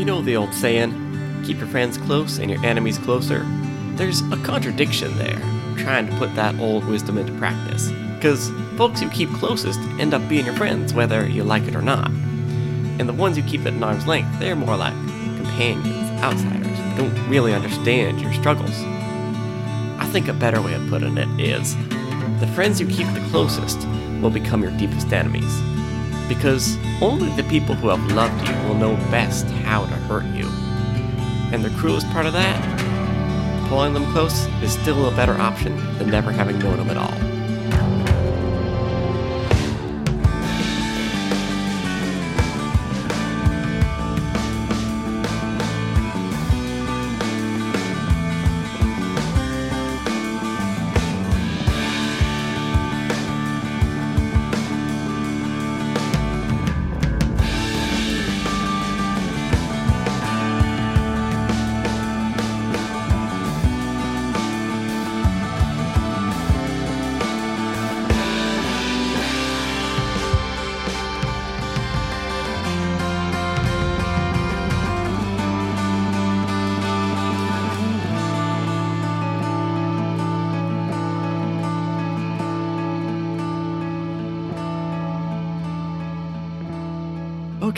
You know the old saying, keep your friends close and your enemies closer? There's a contradiction there, trying to put that old wisdom into practice. Because folks you keep closest end up being your friends, whether you like it or not. And the ones you keep at an arm's length, they're more like companions, outsiders, who don't really understand your struggles. I think a better way of putting it is the friends you keep the closest will become your deepest enemies. Because only the people who have loved you will know best how to hurt you. And the cruelest part of that? Pulling them close is still a better option than never having known them at all.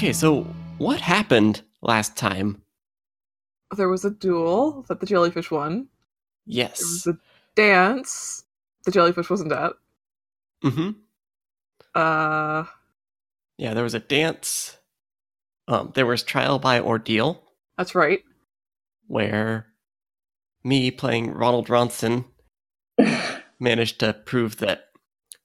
Okay, so what happened last time? There was a duel that the jellyfish won. There Yes. was a dance the jellyfish wasn't at. Mm-hmm. Uh, Yeah, there was a dance. Um, there was trial by ordeal, that's right. where me playing Ronald Ronson managed to prove that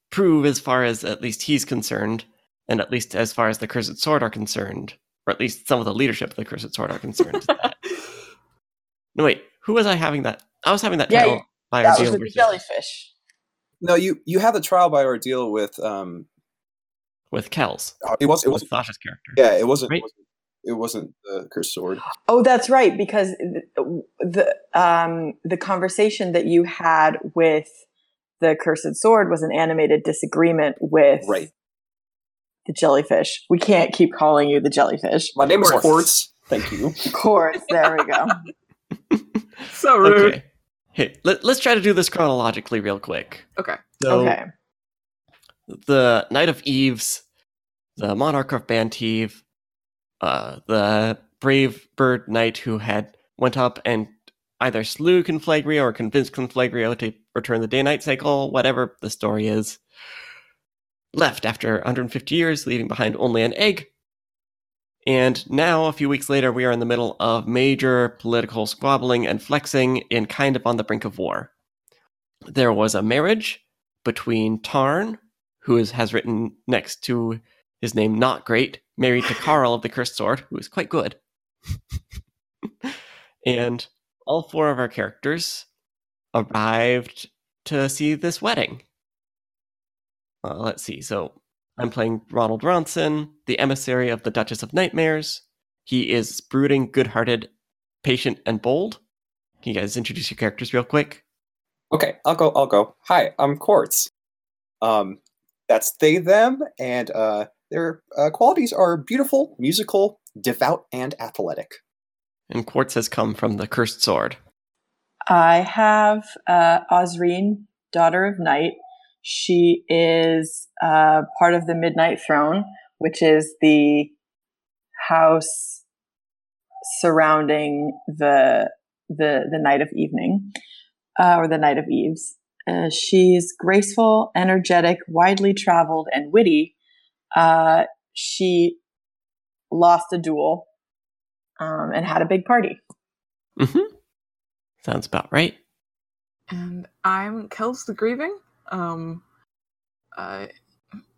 prove as far as at least he's concerned, and at least as far as the Cursed Sword are concerned, or at least some of the leadership of the Cursed Sword are concerned. that- no, wait, who was I having that? I was having that Yeah, trial by that was ordeal with the jellyfish. No, you you had the trial by ordeal with um. with Kels, uh, It was it with was Sasha's character. yeah. It wasn't. Right. It wasn't the cursed sword. Oh, that's right. Because the the, um, the conversation that you had with the cursed sword was an animated disagreement with Right. The jellyfish. We can't keep calling you the jellyfish. My name is Quartz. Quartz. Thank you. Quartz. There we go. So rude. Okay. Hey, let, let's try to do this chronologically real quick. Okay. So, okay. the Knight of Eves, the Monarch of Bantive, uh, the brave bird knight who had went up and either slew Conflagrio or convinced Conflagrio to return the day-night cycle, whatever the story is, left after 150 years, leaving behind only an egg. And now, a few weeks later, we are in the middle of major political squabbling and flexing and kind of on the brink of war. There was a marriage between Tarn, who is, has written next to his name not great, married to Carl of the Cursed Sword, who is quite good. and all four of our characters arrived to see this wedding. Uh, let's see. So I'm playing Ronald Ronson, the emissary of the Duchess of Nightmares. He is brooding, good hearted, patient, and bold. Can you guys introduce your characters real quick? Okay, I'll go. I'll go. Hi, I'm Quartz. Um, that's they them, and uh, their uh, qualities are beautiful, musical, devout, and athletic. And Quartz has come from the Cursed Sword. I have uh, Osrine, daughter of night. She is uh, part of the Midnight Throne, which is the house surrounding the the the Night of Evening, uh, or the Night of Eves. Uh, she's graceful, energetic, widely traveled, and witty. Uh, she lost a duel um, and had a big party. Mm-hmm. Sounds about right. And I'm Kels the Grieving. Um, uh,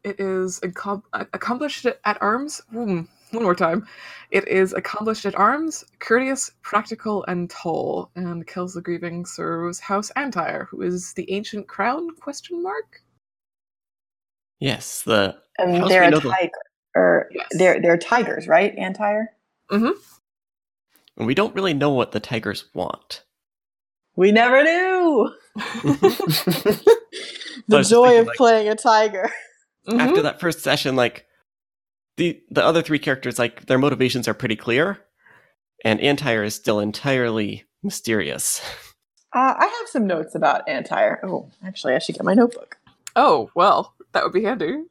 it is accom- accomplished at arms. Hmm, one more time. It is accomplished at arms, courteous, practical, and tall. And Kels the Grieving serves House Antire, who is the ancient crown? Question mark. Yes, the And How they're a know the- tiger. Or Yes. they're they're tigers, right? Antire. and we don't really know what the tigers want. We never knew. I The was just joy thinking, of like- playing a tiger. Mhm. After that first session, like the the other three characters, like their motivations are pretty clear, And Antire is still entirely mysterious. Uh, I have some notes about Antire. Oh, actually, I should get my notebook. Oh, well, that would be handy.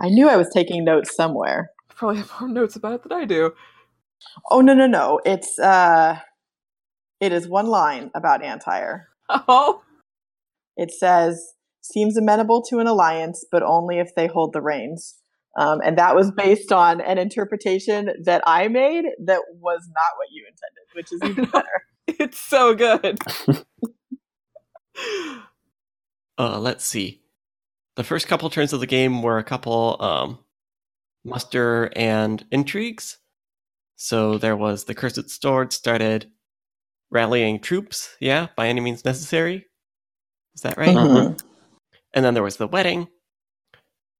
I knew I was taking notes somewhere. I probably have more notes about it than I do. Oh no no no! It's uh, it is one line about Antire. Oh, It says seems amenable to an alliance, but only if they hold the reins. Um, and that was based on an interpretation that I made that was not what you intended, which is even better. it's so good. Uh, let's see. The first couple turns of the game were a couple um, muster and intrigues. So there was the Cursed Sword started rallying troops, yeah, by any means necessary. Is that right? Mhm. And then there was the wedding.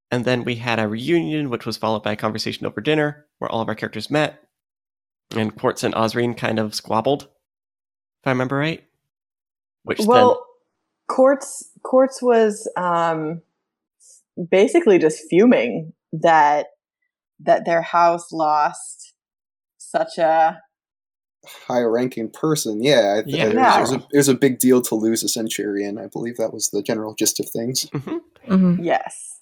And then we had a reunion, which was followed by a conversation over dinner, where all of our characters met. And Quartz and Osrine kind of squabbled, if I remember right. Which Well, Quartz Quartz was um, basically just fuming that that their house lost such a High ranking person, yeah. I th- Yeah. it, Yeah. was a, it was a big deal to lose a centurion. I believe that was the general gist of things. then. Mhm. Mm-hmm. yes.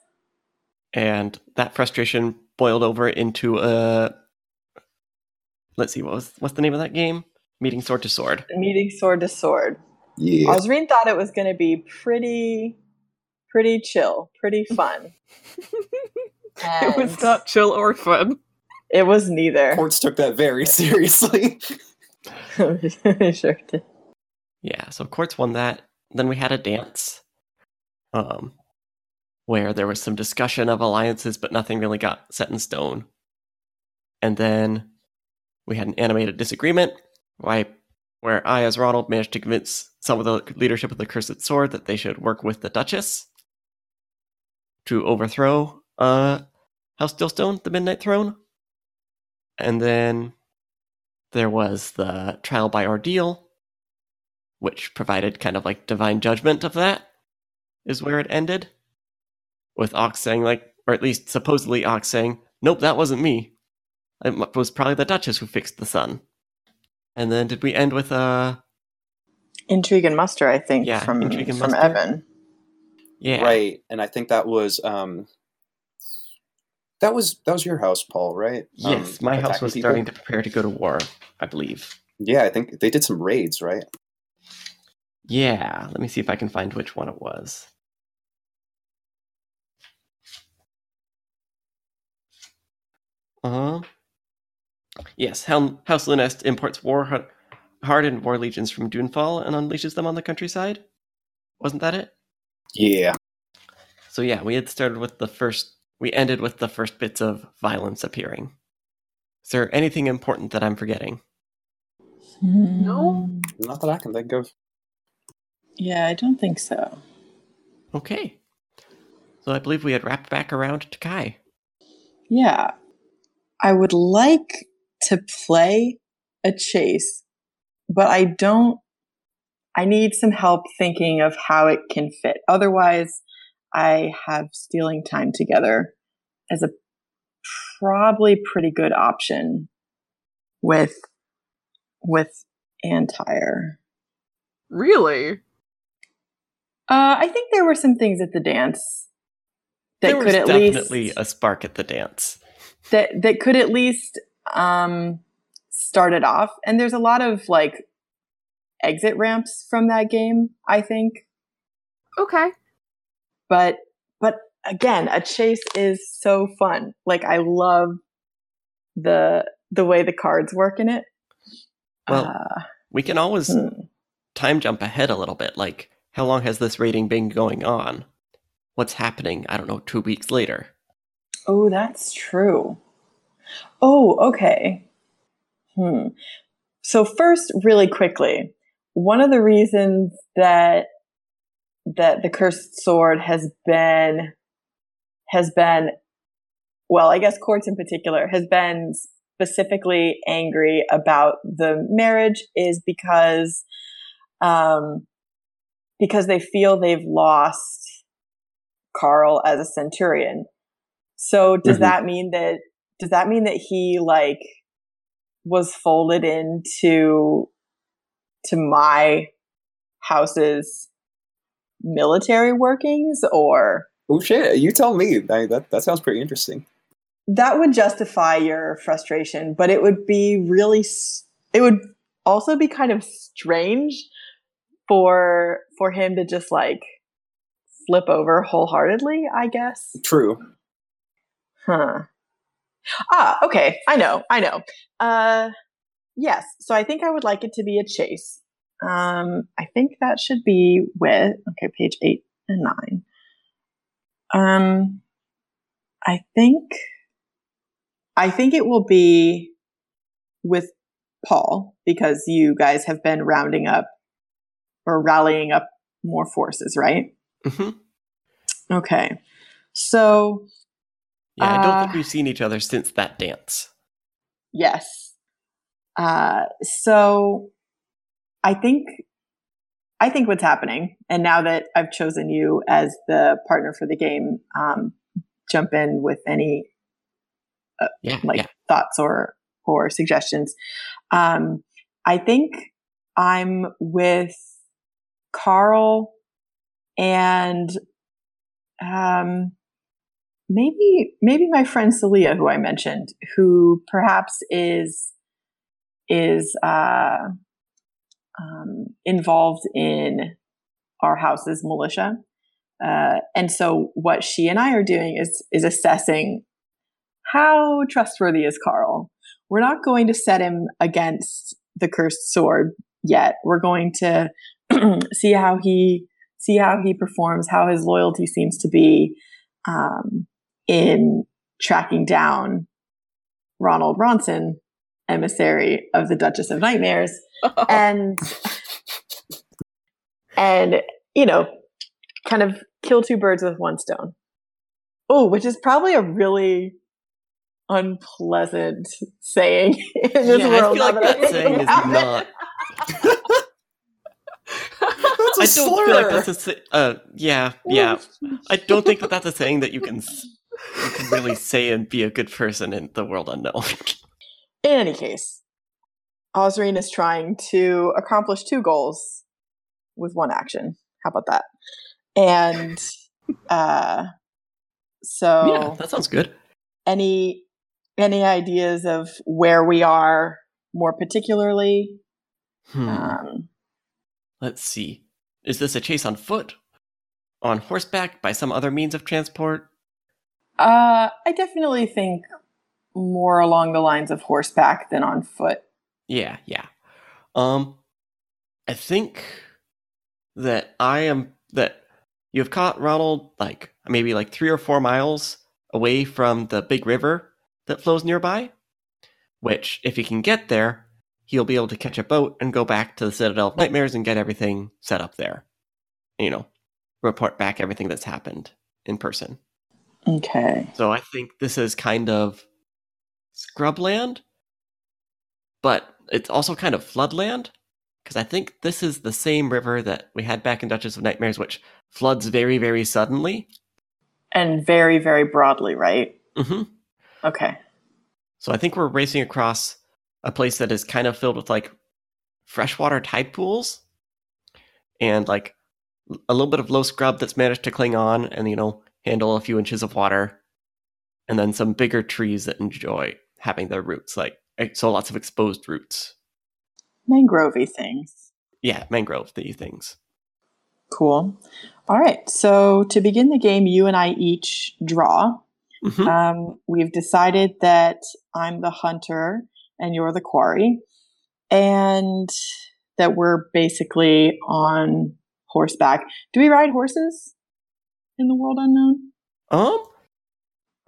and that frustration boiled over into a let's see what was what's the name of that game meeting sword to sword Meeting sword to sword. Yeah. Osrine thought it was going to be pretty, pretty chill, pretty fun. It was not chill or fun. It was neither. Quartz took that very seriously. sure did. yeah so quartz won that. Then we had a dance um where there was some discussion of alliances but nothing really got set in stone. And then we had an animated disagreement why where i as ronald managed to convince some of the leadership of the cursed sword that they should work with the duchess to overthrow uh house stillstone the midnight throne. And then there was the trial by ordeal which provided kind of like divine judgment of that is where it ended with ox saying like or at least supposedly ox saying nope that wasn't me it was probably the duchess who fixed the sun and then did we end with uh Intrigue and muster, I think, Yeah, from and from Muster. Evan. yeah Right. And I think that was um that was that was your house, Paul, right? yes Um, my house was people? starting to prepare to go to war i believe Yeah, I think they did some raids, right? yeah let me see if i can find which one it was Uh huh. yes Hel- house lunest imports war har- hardened war legions from dunefall and unleashes them on the countryside wasn't that it Yeah. so yeah we had started with the first we ended with the first bits of violence appearing is there anything important that i'm forgetting hmm. No? Not that I can think of. Yeah, I don't think so. okay so i believe we had wrapped back around to kai Yeah. I would like to play a chase, but I don't. I need some help thinking of how it can fit. Otherwise, I have stealing time together as a probably pretty good option with with Antire. Really? Uh, I think there were some things at the dance that there could at definitely least a spark at the dance that that could at least um start it off and there's a lot of like exit ramps from that game i think Okay. But but again a chase is so fun like i love the the way the cards work in it Well, uh, we can always hmm. time jump ahead a little bit. Like, how long has this rating been going on? What's happening, I don't know, two weeks later? oh that's true oh okay hmm so first really quickly one of the reasons that that the cursed sword has been has been well i guess Quartz in particular has been specifically angry about the marriage is because um because they feel they've lost carl as a centurion so does Mhm. that mean that does that mean that he like was folded into to my house's military workings or Oh shit! You tell me. I, that that sounds pretty interesting. that would justify your frustration, but it would be really it would also be kind of strange for for him to just like flip over wholeheartedly, I guess. True. Huh. Ah, okay. I know. I know. Uh yes. So I think I would like it to be a chase. Um I think that should be with okay, page 8 and 9. Um I think I think it will be with Paul because you guys have been rounding up or rallying up more forces, right? hmm Okay. So, Yeah, I don't Uh, think we've seen each other since that dance. yes. Uh, so I think I think what's happening, and now that I've chosen you as the partner for the game, um, jump in with any Yeah, like yeah. thoughts or or suggestions. Um, I think I'm with Carl and um, maybe maybe my friend Celia, who I mentioned, who perhaps is is uh, um, involved in our house's militia. Uh, and so what she and I are doing is is assessing how trustworthy is Carl. We're not going to set him against the cursed sword yet. We're going to see how he see how he performs, how his loyalty seems to be um, in tracking down Ronald Ronson, emissary of the Duchess of Nightmares, and and you know, kind of kill two birds with one stone. Oh, which is probably a really unpleasant saying in this Yeah, I world. feel like that I that think saying is about it. not. That's a I don't slur. feel like that's a. sa- Uh, yeah, yeah. I don't think that that's a saying that you can you can really say and be a good person in the world unknown. In any case, Osrine is trying to accomplish two goals with one action. How about that? And uh, so, yeah, that sounds good. any any ideas of where we are more particularly? Hmm. Um, Let's see. Is this a chase on foot, on horseback, by some other means of transport? uh, I definitely think more along the lines of horseback than on foot. Yeah, yeah. Um, I think that I am that you've caught Ronald like maybe like three or four miles away from the big river that flows nearby. Which, if he can get there, he'll be able to catch a boat and go back to the Citadel of Nightmares and get everything set up there. You know, report back everything that's happened in person. Okay. So I think this is kind of scrubland, but it's also kind of floodland because I think this is the same river that we had back in Duchess of Nightmares, which floods very, very suddenly. And very, very broadly, right? hmm Okay. So I think we're racing across a place that is kind of filled with like freshwater tide pools and like a little bit of low scrub that's managed to cling on and you know handle a few inches of water and then some bigger trees that enjoy having their roots like so lots of exposed roots Mangrovey things. yeah mangrove things Cool. All right. So to begin the game, you and I each draw. Mhm. Um, we've decided that I'm the hunter and you're the quarry, and that we're basically on horseback. Do we ride horses in the world unknown? um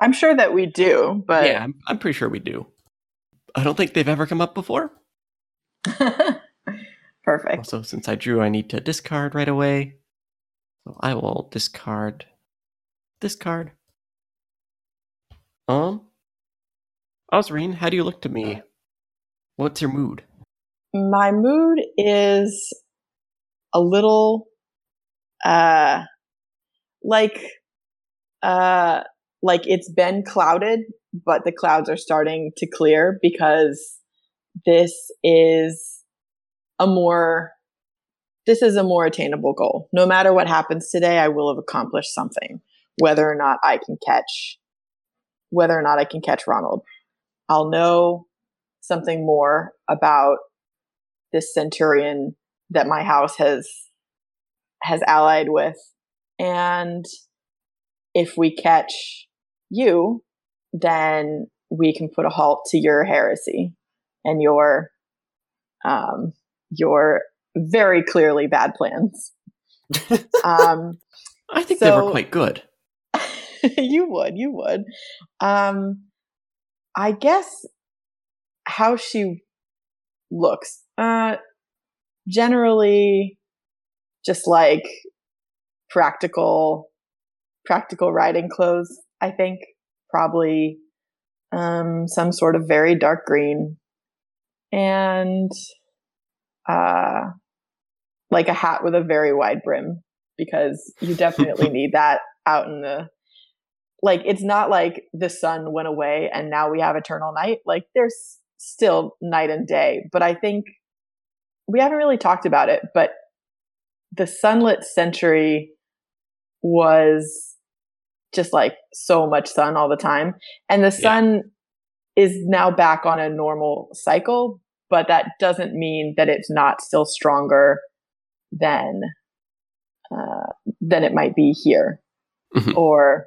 I'm sure that we do, but yeah I'm, I'm pretty sure we do i don't think they've ever come up before perfect. Also, since I drew, I need to discard right away. So I will discard this card. Um, Osrine, how do you look to me? What's your mood? my mood is a little uh like uh like it's been clouded but the clouds are starting to clear because this is a more this is a more attainable goal. No matter what happens today, I will have accomplished something, whether or not I can catch whether or not I can catch Ronald. I'll know something more about this centurion that my house has has allied with and if we catch you then we can put a halt to your heresy and your um your very clearly bad plans um I think they were quite good. you would, you would. Um, I guess how she looks, uh, generally just like practical, practical riding clothes. I think probably, um, some sort of very dark green. And, uh, like a hat with a very wide brim because you definitely need that out in the like it's not like the sun went away and now we have eternal night. Like there's still night and day but i think we haven't really talked about it but the sunlit century was just like so much sun all the time. And the sun is now back on a normal cycle but that doesn't mean that it's not still stronger than uh, than it might be here Mhm. or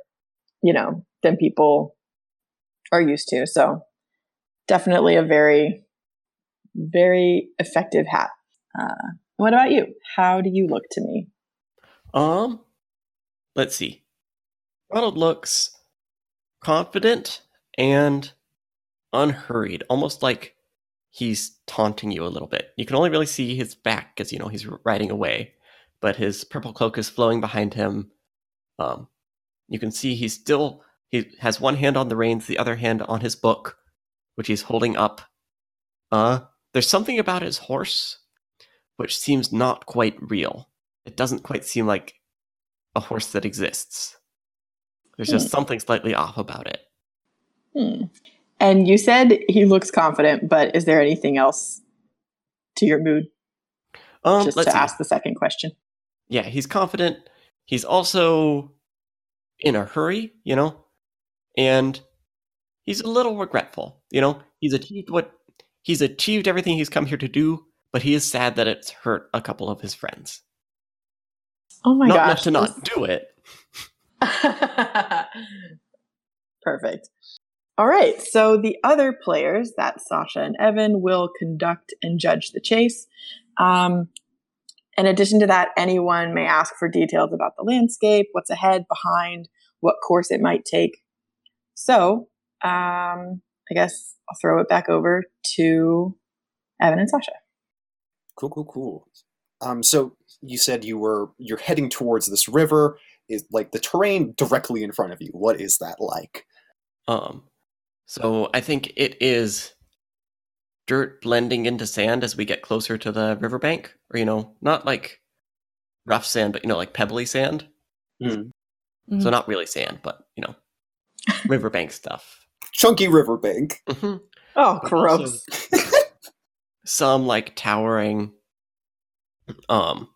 you know than people are used to. So definitely a very very effective hat. Uh, what about you? How do you look to me? Um, let's see. Ronald looks confident and unhurried, almost like he's taunting you a little bit. You can only really see his back because you know he's riding away, but his purple cloak is flowing behind him. Um, you can see he's still he has one hand on the reins, the other hand on his book, which he's holding up. Uh, there's something about his horse which seems not quite real. It doesn't quite seem like a horse that exists. There's just Hmm. something slightly off about it. hmm. and you said he looks confident but is there anything else to your mood Um, just let's to see. ask the second question Yeah, he's confident. He's also in a hurry, you know, and he's a little regretful. You know, he's achieved what he's achieved everything he's come here to do, but he is sad that it's hurt a couple of his friends. oh my not gosh enough to not do it. Perfect. All right. So the other players, that Sasha and Evan, will conduct and judge the chase. Um, in addition to that, anyone may ask for details about the landscape, what's ahead, behind, what course it might take. So um, I guess I'll throw it back over to Evan and Sasha. Cool, cool, cool. Um, so you said you were you're heading towards this river. Is like the terrain directly in front of you. What is that like? Um, so I think it is dirt blending into sand as we get closer to the riverbank, or you know, not like rough sand, but you know, like pebbly sand. Hmm. So not really sand, but you know, riverbank stuff. Chunky riverbank. Mhm. Oh, But gross. Some like towering, um,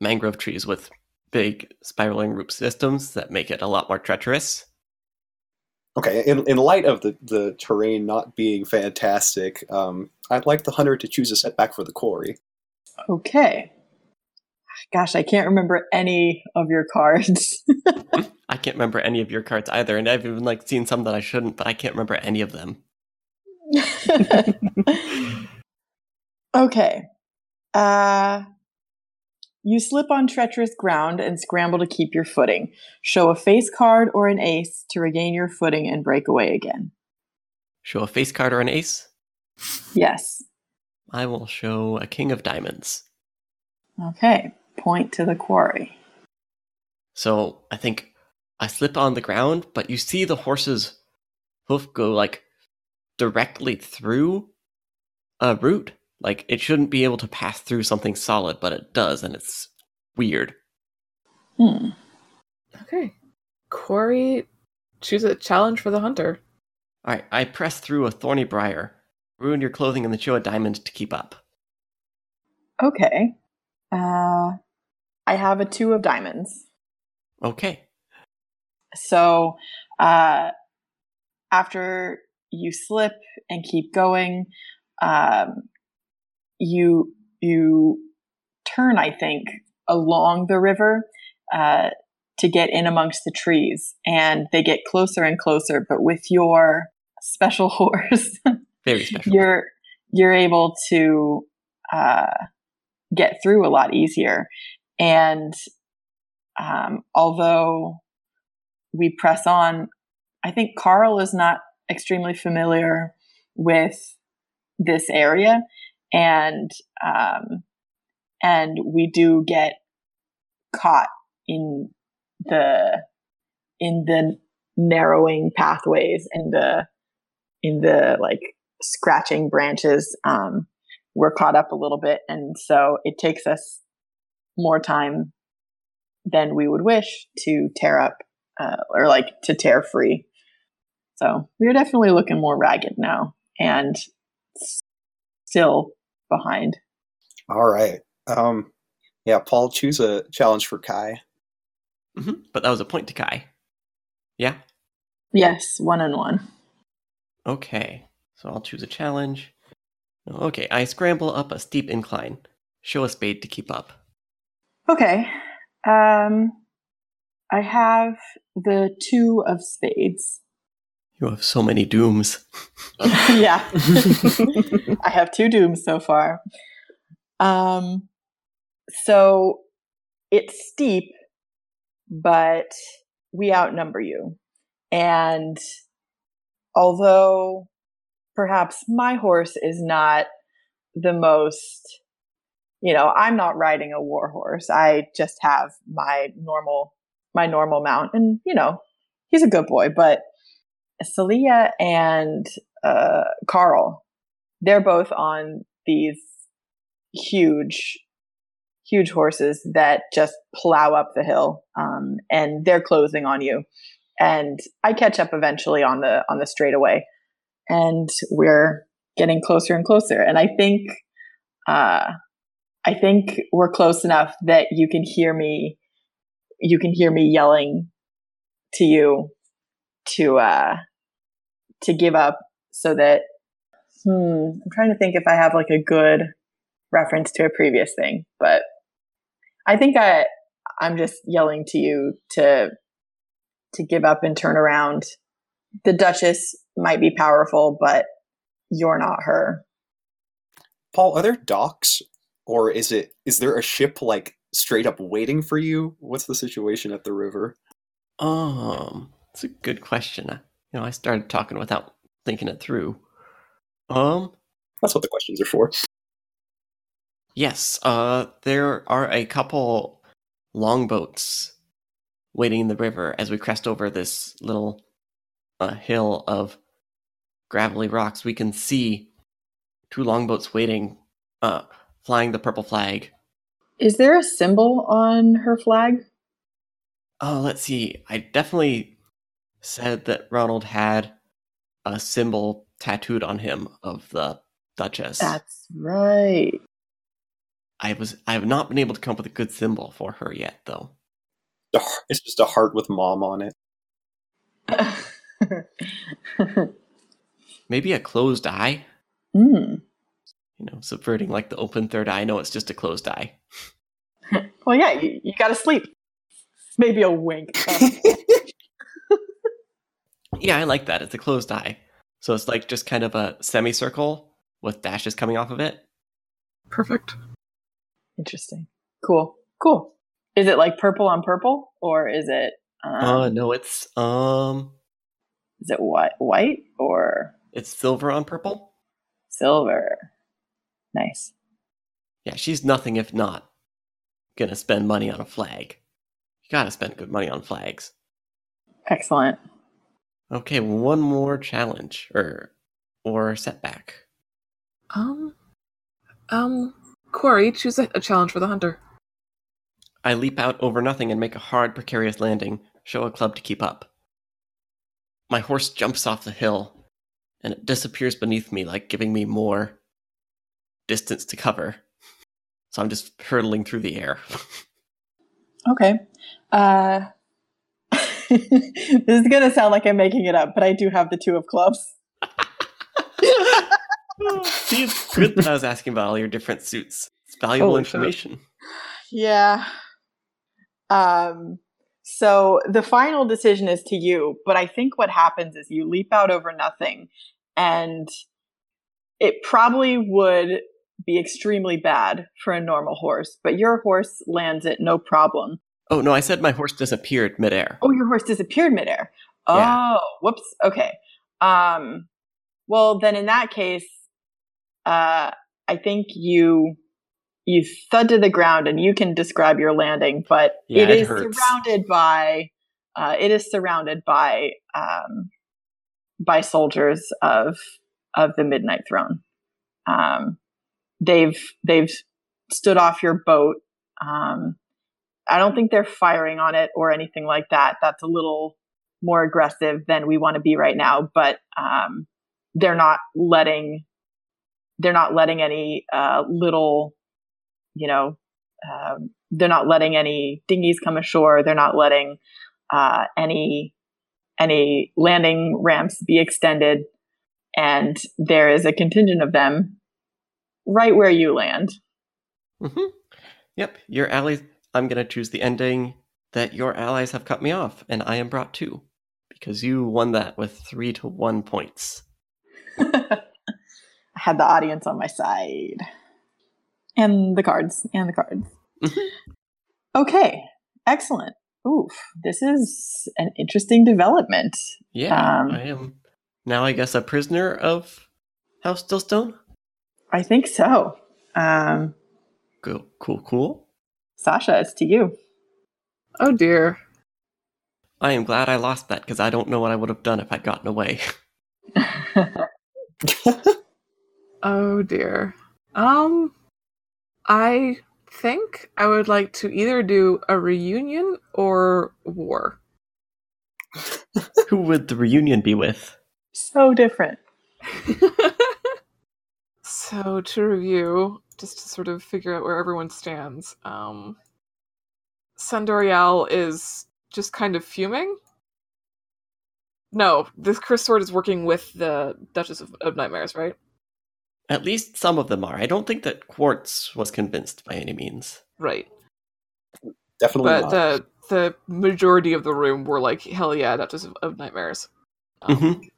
mangrove trees with big spiraling root systems that make it a lot more treacherous. Okay, in, in light of the, the terrain not being fantastic, um, I'd like the hunter to choose a setback for the quarry. Okay. Gosh, I can't remember any of your cards. I can't remember any of your cards either, and I've even like seen some that I shouldn't, but I can't remember any of them. okay. Uh, you slip on treacherous ground and scramble to keep your footing. Show a face card or an ace to regain your footing and break away again. Show a face card or an ace. Yes. I will show a king of diamonds. Okay. Point to the quarry. So I think I slip on the ground, but you see the horse's hoof go like directly through a root. Like it shouldn't be able to pass through something solid, but it does, and it's weird. Hmm. Okay. Quarry, choose a challenge for the hunter. All right, I press through a thorny briar, ruin your clothing and then show a diamond to keep up. Okay. Uh, I have a two of diamonds. Okay. So uh, after you slip and keep going, um, you you turn, I think, along the river uh, to get in amongst the trees, and they get closer and closer. But with your special horse, Very special. you're you're able to uh, get through a lot easier. And um, although we press on, I think Carl is not extremely familiar with this area, and um, and we do get caught in the in the narrowing pathways and the in the like scratching branches. Um, we're caught up a little bit and so it takes us more time than we would wish to tear up uh, or like to tear free. So we're definitely looking more ragged now and still behind All right. Um, yeah, Paul, choose a challenge for Kai. hmm But that was a point to Kai. Yeah? yes one and one Okay. So I'll choose a challenge. Okay, I scramble up a steep incline. Show a spade to keep up. okay um i have the two of spades You have so many dooms. yeah. I have two dooms so far. Um, so it's steep, but we outnumber you. And although perhaps my horse is not the most, you know, I'm not riding a war horse. I just have my normal, my normal mount. And, you know, he's a good boy, but Celia and uh, Carl, they're both on these huge, huge horses that just plow up the hill, um, and they're closing on you. And I catch up eventually on the on the straightaway, and we're getting closer and closer. And I think, uh, I think we're close enough that you can hear me. You can hear me yelling to you to uh to give up so that hmm i'm trying to think if i have like a good reference to a previous thing but i think i i'm just yelling to you to to give up and turn around the duchess might be powerful but you're not her Paul, are there docks, or is it is there a ship like straight up waiting for you? What's the situation at the river? Um, it's a good question. I- You know, I started talking without thinking it through. Um, That's what the questions are for. yes, uh, there are a couple longboats waiting in the river as we crest over this little uh, hill of gravelly rocks. We can see two longboats waiting, uh, flying the purple flag. is there a symbol on her flag Oh, let's see. I definitely said that Ronald had a symbol tattooed on him of the Duchess. that's right I was I have not been able to come up with a good symbol for her yet, though. It's just a heart with mom on it. Maybe a closed eye. mm. You know, subverting like the open third eye. No, it's just a closed eye. Well, yeah, you, you got to sleep. Maybe a wink. Yeah, I like that. It's a closed eye. So it's like just kind of a semicircle with dashes coming off of it. Perfect. Interesting. Cool. Cool. Is it like purple on purple, or is it um, Uh no, it's um is it white, white or it's silver on purple. silver? Nice. Yeah, she's nothing if not gonna spend money on a flag. You gotta spend good money on flags. Excellent. Okay, one more challenge or or setback. Um, um, Quarry, choose a, a challenge for the hunter. I leap out over nothing and make a hard, precarious landing. Show a club to keep up. My horse jumps off the hill and it disappears beneath me, like giving me more distance to cover. So I'm just hurtling through the air. Okay. Uh, this is going to sound like I'm making it up, but I do have the two of clubs. See, it's good that I was asking about all your different suits. It's valuable Holy shit. information. Yeah. Um, so the final decision is to you, but I think what happens is you leap out over nothing and it probably would be extremely bad for a normal horse, but your horse lands it no problem. Oh no, I said my horse disappeared midair. Oh, your horse disappeared midair. Yeah. Oh, whoops. Okay. Um, well, then in that case, uh, I think you you thud to the ground, and you can describe your landing, but Yeah, it it is hurts. surrounded by uh, it is surrounded by um, by soldiers of of the Midnight Throne. Um, they've they've stood off your boat. Um, I don't think they're firing on it or anything like that. That's a little more aggressive than we want to be right now, but um, they're not letting they're not letting any uh, little, you know, um, they're not letting any dinghies come ashore. They're not letting uh, any any landing ramps be extended, and there is a contingent of them right where you land. hmm Yep, your allies. I'm gonna choose the ending that your allies have cut me off, and I am brought to, because you won that with three to one points. I had the audience on my side. And the cards. And the cards. Mhm. okay. Excellent. Oof. This is an interesting development. Yeah, Um, I am now. I guess a prisoner of House Stillstone. I think so. Um, Cool, cool, cool. Sasha, it's to you. Oh dear. I am glad I lost that because I don't know what I would have done if I'd gotten away. Oh dear. Um, I think I would like to either do a reunion or war. Who would the reunion be with? so different. so to review, just to sort of figure out where everyone stands, um, Sandorial is just kind of fuming. No, this Cursed Sword is working with the Duchess of, of Nightmares, right? At least some of them are. I don't think that Quartz was convinced by any means. Right. Definitely but not. the the majority of the room were like, "Hell yeah, Duchess of, of Nightmares." Um, Mhm.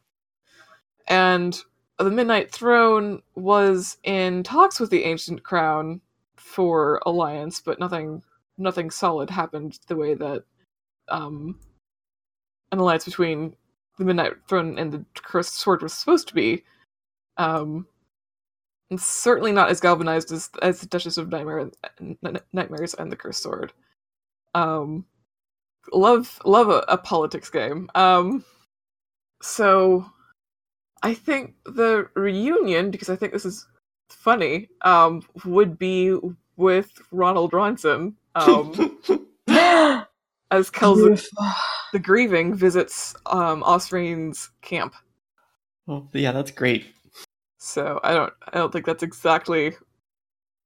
And the Midnight Throne was in talks with the Ancient Crown for alliance, but nothing nothing solid happened the way that um, an alliance between the Midnight Throne and the Cursed Sword was supposed to be. Um, and certainly not as galvanized as as the Duchess of Nightmare, N- Nightmares and the Cursed Sword. Um, love love a, a politics game. Um, so I think the reunion, because I think this is funny, um, would be with Ronald Ronson um, as Kels the grieving visits um, Osrine's camp. oh, yeah, that's great. So I don't I don't think that's exactly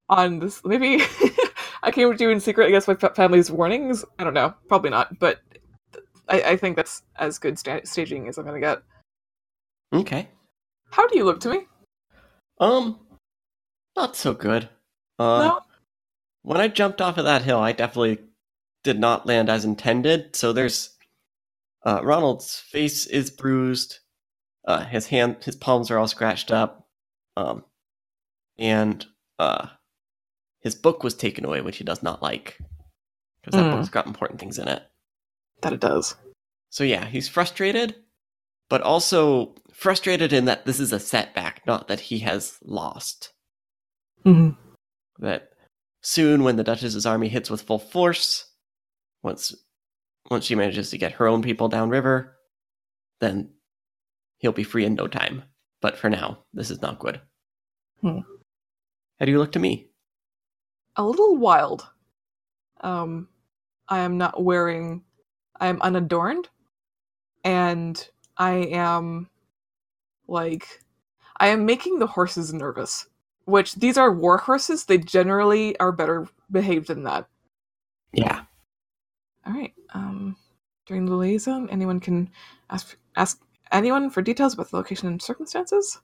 on this. Maybe I came to you in secret. I guess my fa- family's warnings. I don't know. Probably not. But I, I think that's as good sta- staging as I'm gonna get. Okay. How do you look to me? Um, not so good. Uh, no. when I jumped off of that hill, I definitely did not land as intended. So there's uh, Ronald's face is bruised. Uh, his hand, his palms are all scratched up. Um, and uh, his book was taken away, which he does not like because that Hmm. book's got important things in it. That it does. So yeah, he's frustrated, but also frustrated in that this is a setback, not that he has lost. Mm-hmm. that soon when the Duchess's army hits with full force, once once she manages to get her own people downriver, then he'll be free in no time. But for now, this is not good. Hmm. How do you look to me? A little wild. Um, I am not wearing. I am unadorned, and I am like I am making the horses nervous. Which these are war horses. They generally are better behaved than that. Yeah. All right. Um, during the liaison, anyone can ask ask anyone for details about the location and circumstances.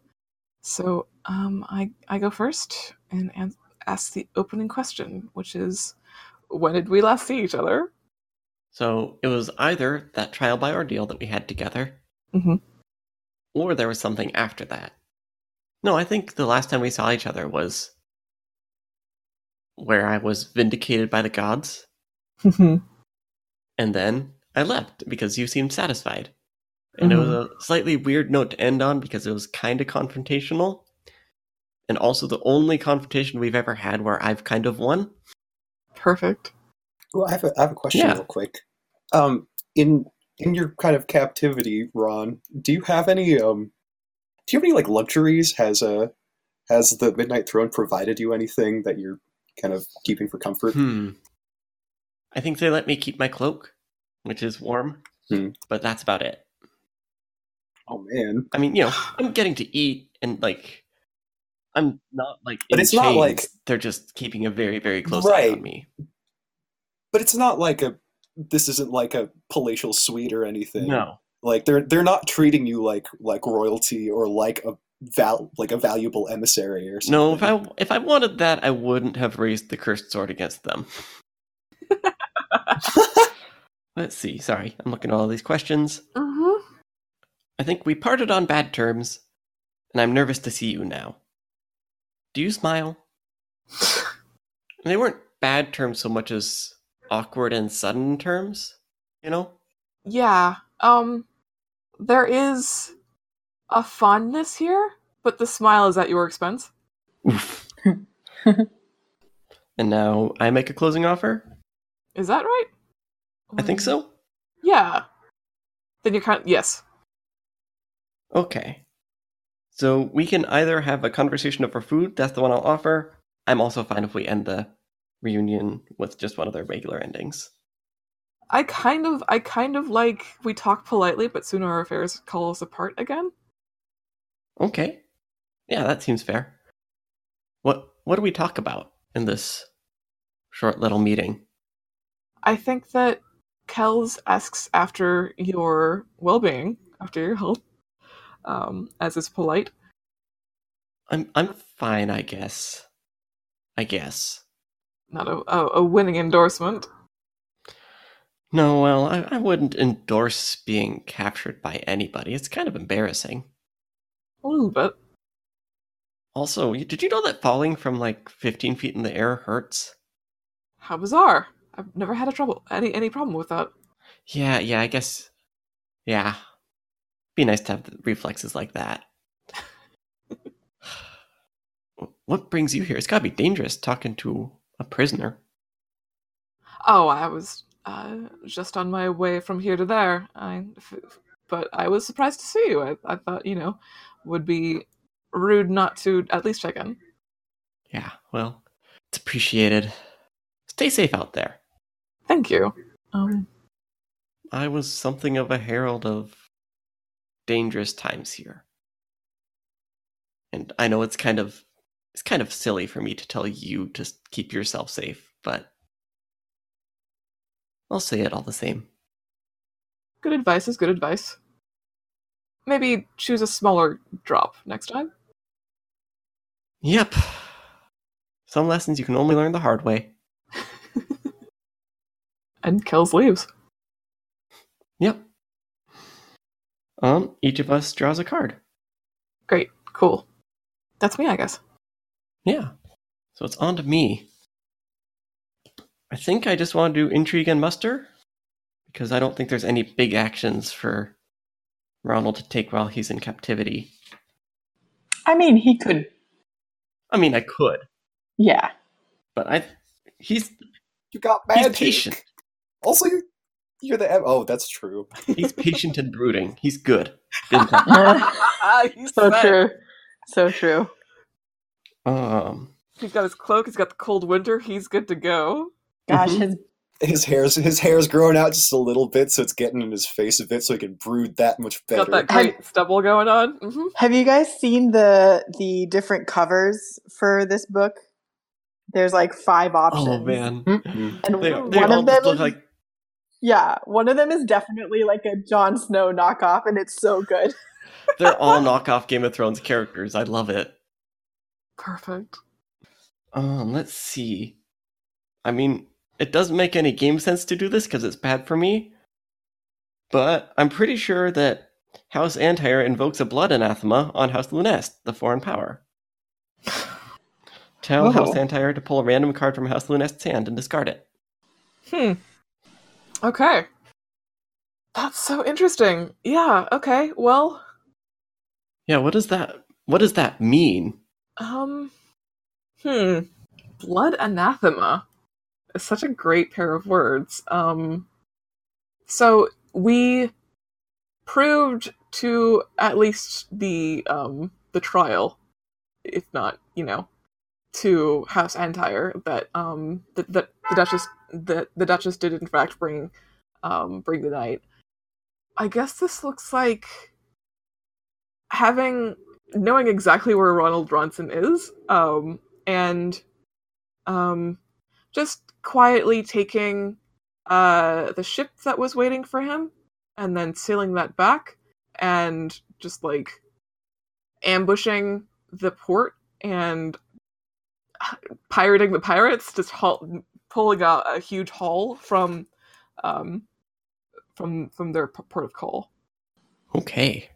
So um, I I go first and an- ask the opening question, which is, when did we last see each other? So it was either that trial by ordeal that we had together, Mhm. Or there was something after that. No, I think the last time we saw each other was where I was vindicated by the gods, and then I left because you seemed satisfied. And it was a slightly weird note to end on because it was kind of confrontational. And also the only confrontation we've ever had where I've kind of won. Perfect. Well, I have a, I have a question Yeah. real quick. Um, in in your kind of captivity, Ron, do you have any um, do you have any like luxuries? Has uh, has the Midnight Throne provided you anything that you're kind of keeping for comfort? Hmm. I think they let me keep my cloak, which is warm, Hmm. but that's about it. Oh man, I mean, you know, I'm getting to eat and like, I'm not like. But it's not like- they're just keeping a very, very close eye Right. on me. but it's not like a. This isn't like a palatial suite or anything. No, like they're they're not treating you like like royalty or like a val like a valuable emissary or something. no. If I if I wanted that, I wouldn't have raised the cursed sword against them. Let's see. Sorry, I'm looking at all these questions. Mm-hmm. I think we parted on bad terms, and I'm nervous to see you now. Do you smile? And they weren't bad terms so much as awkward and sudden terms, you know? Yeah. Um there is a fondness here, but the smile is at your expense. And now I make a closing offer? Is that right? I think so. Yeah. Then you're kind yes. Okay. So we can either have a conversation over food, that's the one I'll offer. I'm also fine if we end the reunion with just one of their regular endings. I kind of I kind of like we talk politely, but sooner our affairs call us apart again. Okay. Yeah, that seems fair. What what do we talk about in this short little meeting? I think that Kels asks after your well being, after your health, um, as is polite. I'm I'm fine, I guess. I guess. Not a, a, a winning endorsement. No, well, I, I wouldn't endorse being captured by anybody. It's kind of embarrassing. A little bit. Also, did you know that falling from like 15 feet in the air hurts? How bizarre. I've never had a trouble any any problem with that. Yeah, yeah, I guess. Yeah. Be nice to have the reflexes like that. what brings you here? It's gotta be dangerous talking to a prisoner. Oh, I was uh, just on my way from here to there. I, f- but I was surprised to see you. I, I thought you know would be rude not to at least check in. Yeah, well, it's appreciated. Stay safe out there. Thank you. Um, I was something of a herald of dangerous times here. And I know it's kind of it's kind of silly for me to tell you to keep yourself safe, but I'll say it all the same. good advice is good advice. Maybe choose a smaller drop next time. Yep. Some lessons you can only learn the hard way. And Kels leaves. Yep. Um, each of us draws a card. Great, cool. That's me, I guess. Yeah. So it's on to me. I think I just want to do intrigue and muster because I don't think there's any big actions for Ronald to take while he's in captivity. I mean, he could. I mean, I could, Yeah. but I he's You got he's magic. patient. Also, you're, you're the em- oh, that's true. He's patient and brooding. He's good. He's so set. true. So true. Um, He's got his cloak, he's got the cold winter, he's good to go. Gosh, Mhm. his his hair's his hair's growing out just a little bit, so it's getting in his face a bit, so he can brood that much better. Got that great stubble going on. hmm Have you guys seen the the different covers for this book? There's like five options. Oh man, Mhm. And they, one they all of them look is- like Yeah, one of them is definitely like a Jon Snow knockoff, and it's so good. they're all knockoff Game of Thrones characters. I love it. Perfect. Um, let's see. I mean, it doesn't make any game sense to do this because it's bad for me. But I'm pretty sure that House Antire invokes a blood anathema on House Lunest, the foreign power. Tell Oh. House Antire to pull a random card from House Lunest's hand and discard it. Hmm. Okay. That's so interesting. Yeah. Okay. Well. Yeah, what does that what does that mean? Um. Hmm. Blood anathema is such a great pair of words. Um. So we proved to at least the um the trial, if not you know, to House Antire that um that, that the Duchess that the Duchess did in fact bring um bring the knight. I guess this looks like having knowing exactly where Ronald Ronson is, um, and um, just quietly taking uh, the ship that was waiting for him, and then sailing that back, and just like ambushing the port and pirating the pirates, just haul- pulling out a huge haul from um, from from their port of call. Okay.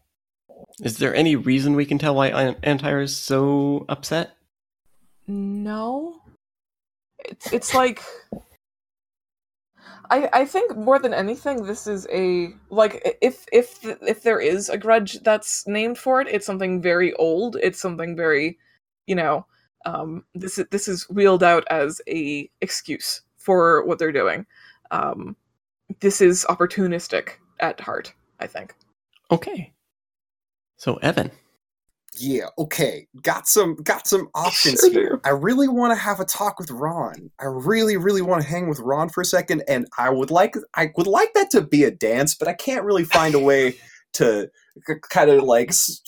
Is there any reason we can tell why An- Antire is so upset? No. It's it's like I I think more than anything this is a like if if if there is a grudge that's named for it, it's something very old. It's something very, you know, um this is this is wheeled out as a excuse for what they're doing. Um this is opportunistic at heart, I think. Okay. So Evan. Yeah, okay. Got some got some options Sure here. I really want to have a talk with Ron. I really, really want to hang with Ron for a second, and I would like I would like that to be a dance, but I can't really find a way to kind of like s-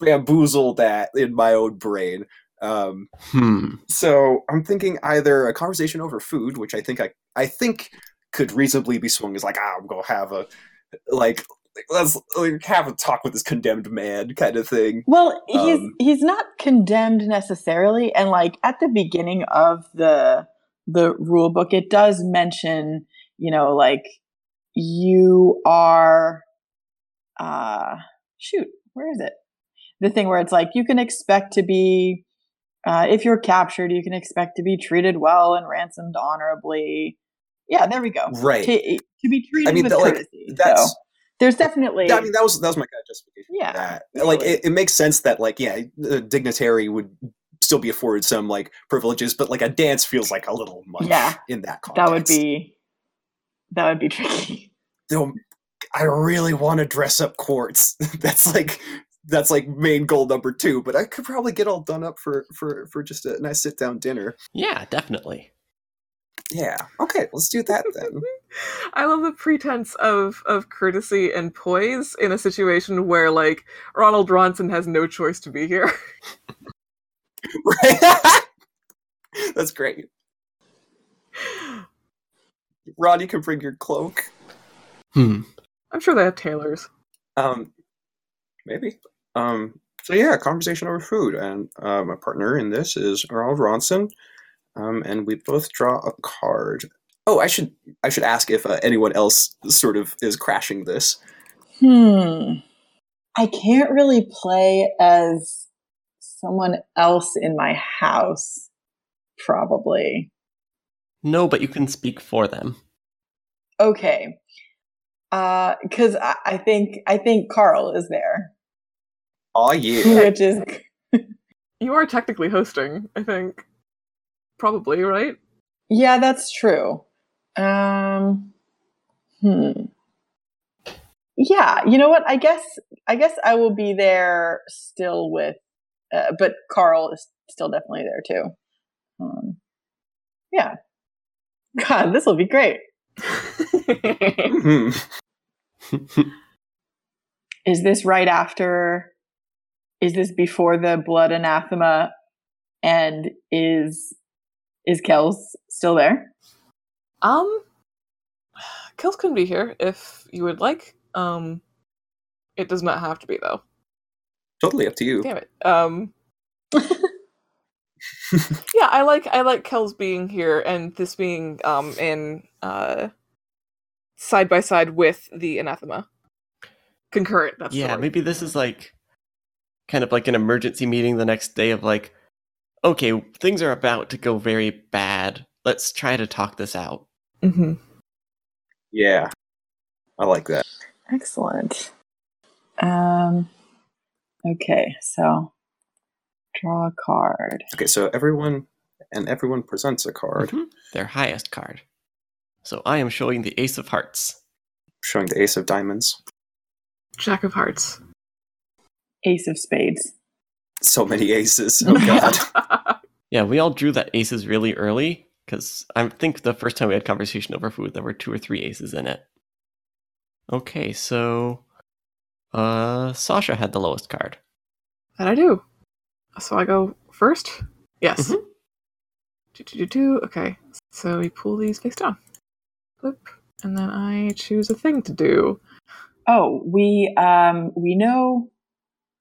bamboozle that in my own brain. Um, Hmm. so I'm thinking either a conversation over food, which I think I I think could reasonably be swung as like ah, I'm gonna have a like let's like, have a talk with this condemned man kind of thing. Well, he's Um, he's not condemned necessarily, and like at the beginning of the the rule book, it does mention, you know, like you are, uh, shoot, where is it? The thing where it's like you can expect to be, uh, if you're captured, you can expect to be treated well and ransomed honorably. Yeah, there we go. Right. To, to be treated I mean, with that, like. That's so there's definitely, I mean, that was that was my kind of justification. Yeah, that. like it, it makes sense that like yeah, a dignitary would still be afforded some like privileges, but like a dance feels like a little much. Yeah, in that context. that would be that would be tricky. Though, I really want to dress up Quartz. that's like that's like main goal number two. But I could probably get all done up for for for just a nice sit down dinner. Yeah, definitely. Yeah. Okay, let's do that then. I love the pretense of of courtesy and poise in a situation where like Ronald Ronson has no choice to be here. that's great. Rod, you can bring your cloak. Hmm. I'm sure they have tailors. Um, maybe. Um, so yeah, conversation over food, and uh, my partner in this is Ronald Ronson, um, and we both draw a card. Oh, I should I should ask if uh, anyone else sort of is crashing this. Hmm. I can't really play as someone else in my house. Probably. No, but you can speak for them. Okay. Uh, because I, I think I think Carl is there, Oh yeah, which is You are technically hosting, I think. Probably, right? yeah, that's true. Um, hmm. Yeah, you know what? I guess I guess I will be there still with, uh, but Carl is still definitely there too. Um, yeah, God, this will be great. Is this right after? Is this before the blood anathema? And is is Kels still there? Um, Kels can be here if you would like. Um, it does not have to be though. totally up to you. Damn it. Um, yeah, I like I like Kels being here and this being um in uh side by side with the anathema. Concurrent. That's yeah, word. maybe this is like kind of like an emergency meeting the next day of like, okay, things are about to go very bad. Let's try to talk this out. hmm Yeah, I like that. Excellent. Um. Okay, so draw a card. Okay, so everyone and everyone presents a card Mhm. Their highest card. So I am showing the Ace of Hearts. showing the Ace of Diamonds. Jack of Hearts. Ace of Spades. So many aces. Oh god. Yeah, we all drew that aces really early because I think the first time we had conversation over food, there were two or three aces in it. Okay, so uh, Sasha had the lowest card. that I do. So I go first. Yes. Mhm. Do, do, do, do. Okay. So we pull these face down. Flip. And then I choose a thing to do. Oh, we um we know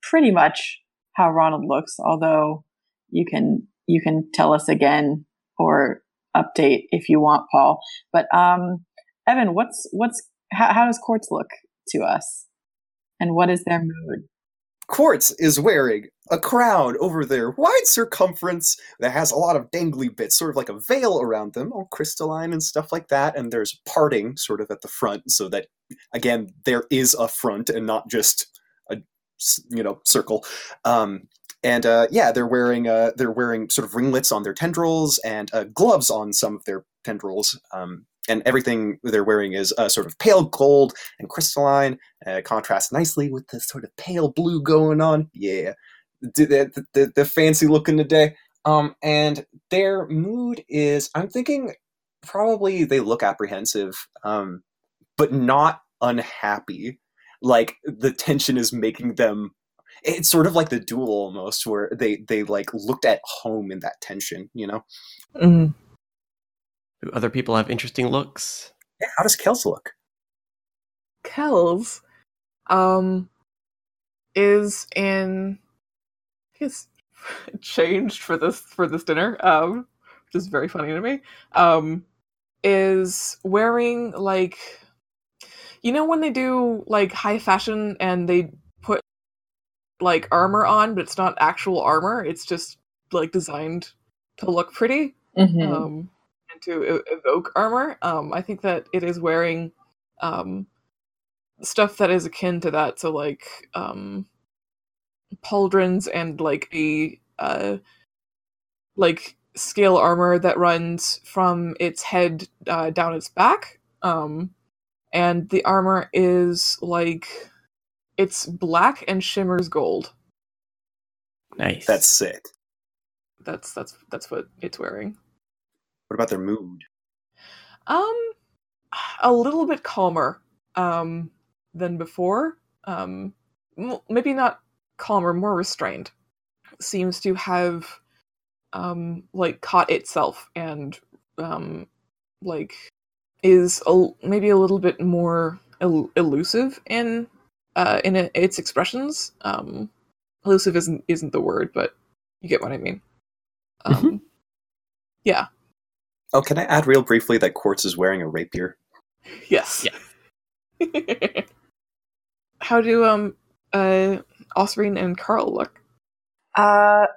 pretty much how Ronald looks, although you can you can tell us again or update if you want, Paul. But um Evan, what's what's how, how does Quartz look to us? And what is their mood? Quartz is wearing a crown over their wide circumference that has a lot of dangly bits, sort of like a veil around them, all crystalline and stuff like that. And there's parting sort of at the front, so that again there is a front and not just a you know circle. Um, and uh, yeah, they're wearing uh, they're wearing sort of ringlets on their tendrils and uh, gloves on some of their tendrils. Um, and everything they're wearing is uh, sort of pale gold and crystalline uh, contrasts nicely with the sort of pale blue going on. Yeah, the, the, the, fancy looking today. Um, and their mood is, I'm thinking, probably they look apprehensive, um, but not unhappy. Like the tension is making them. It's sort of like the duel almost, where they they like looked at home in that tension. You know? Mm. Do other people have interesting looks? Yeah. How does Kels look? kels um is in I guess changed for this for this dinner, um, which is very funny to me. Um is wearing like you know when they do like high fashion and they put like armor on, but it's not actual armor, it's just like designed to look pretty Mhm. um, and to e- evoke armor. Um, I think that it is wearing um, stuff that is akin to that. So like um, pauldrons and like a uh, like scale armor that runs from its head uh, down its back. Um, and the armor is like it's black and shimmers gold. Nice. That's sick. That's that's that's what it's wearing. What about their mood? Um, a little bit calmer um than before. Um, maybe not calmer, more restrained. Seems to have um like caught itself and um like is a, maybe a little bit more el- elusive in uh in it, its expressions. Um, elusive isn't isn't the word, but you get what I mean. Um, yeah. Oh, can I add real briefly that Quartz is wearing a rapier? Yes. Yeah. How do um uh Osrine and Carl look? Uh,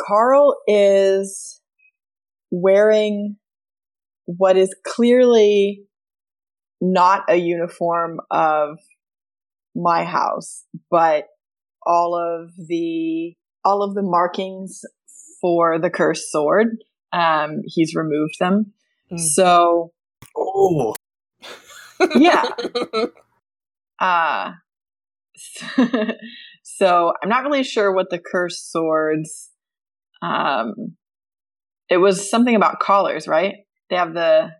Carl is wearing what is clearly not a uniform of my house, but all of the all of the markings for the cursed sword. Um, he's removed them. Mm. So Oh, Yeah. Uh so I'm not really sure what the cursed swords um it was something about collars, right? They have the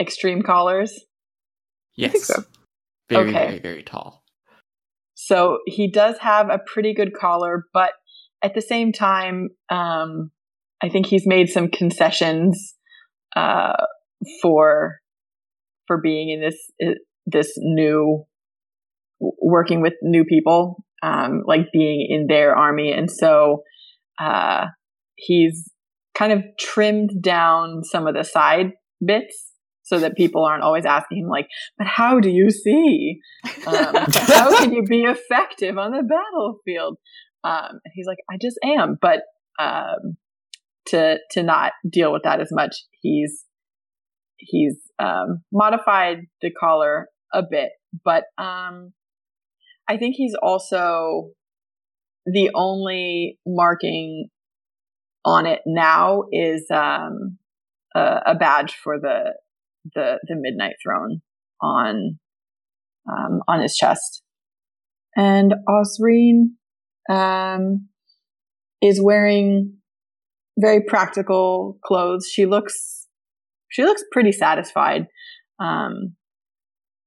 extreme collars. Yes. think so. Very, Okay. very, very tall. So he does have a pretty good collar, but at the same time, um, I think he's made some concessions uh, for for being in this uh, this new working with new people, um, like being in their army, and so uh, he's kind of trimmed down some of the side bits so that people aren't always asking him like, "But how do you see?" Um, how can you be effective on the battlefield? Um, and he's like, I just am. But um, to to not deal with that as much, he's he's um, modified the collar a bit. But um, I think he's also the only marking on it now is um, a, a badge for the the the Midnight Throne on um, on his chest. And Osrine um, is wearing very practical clothes. She looks she looks pretty satisfied. Um,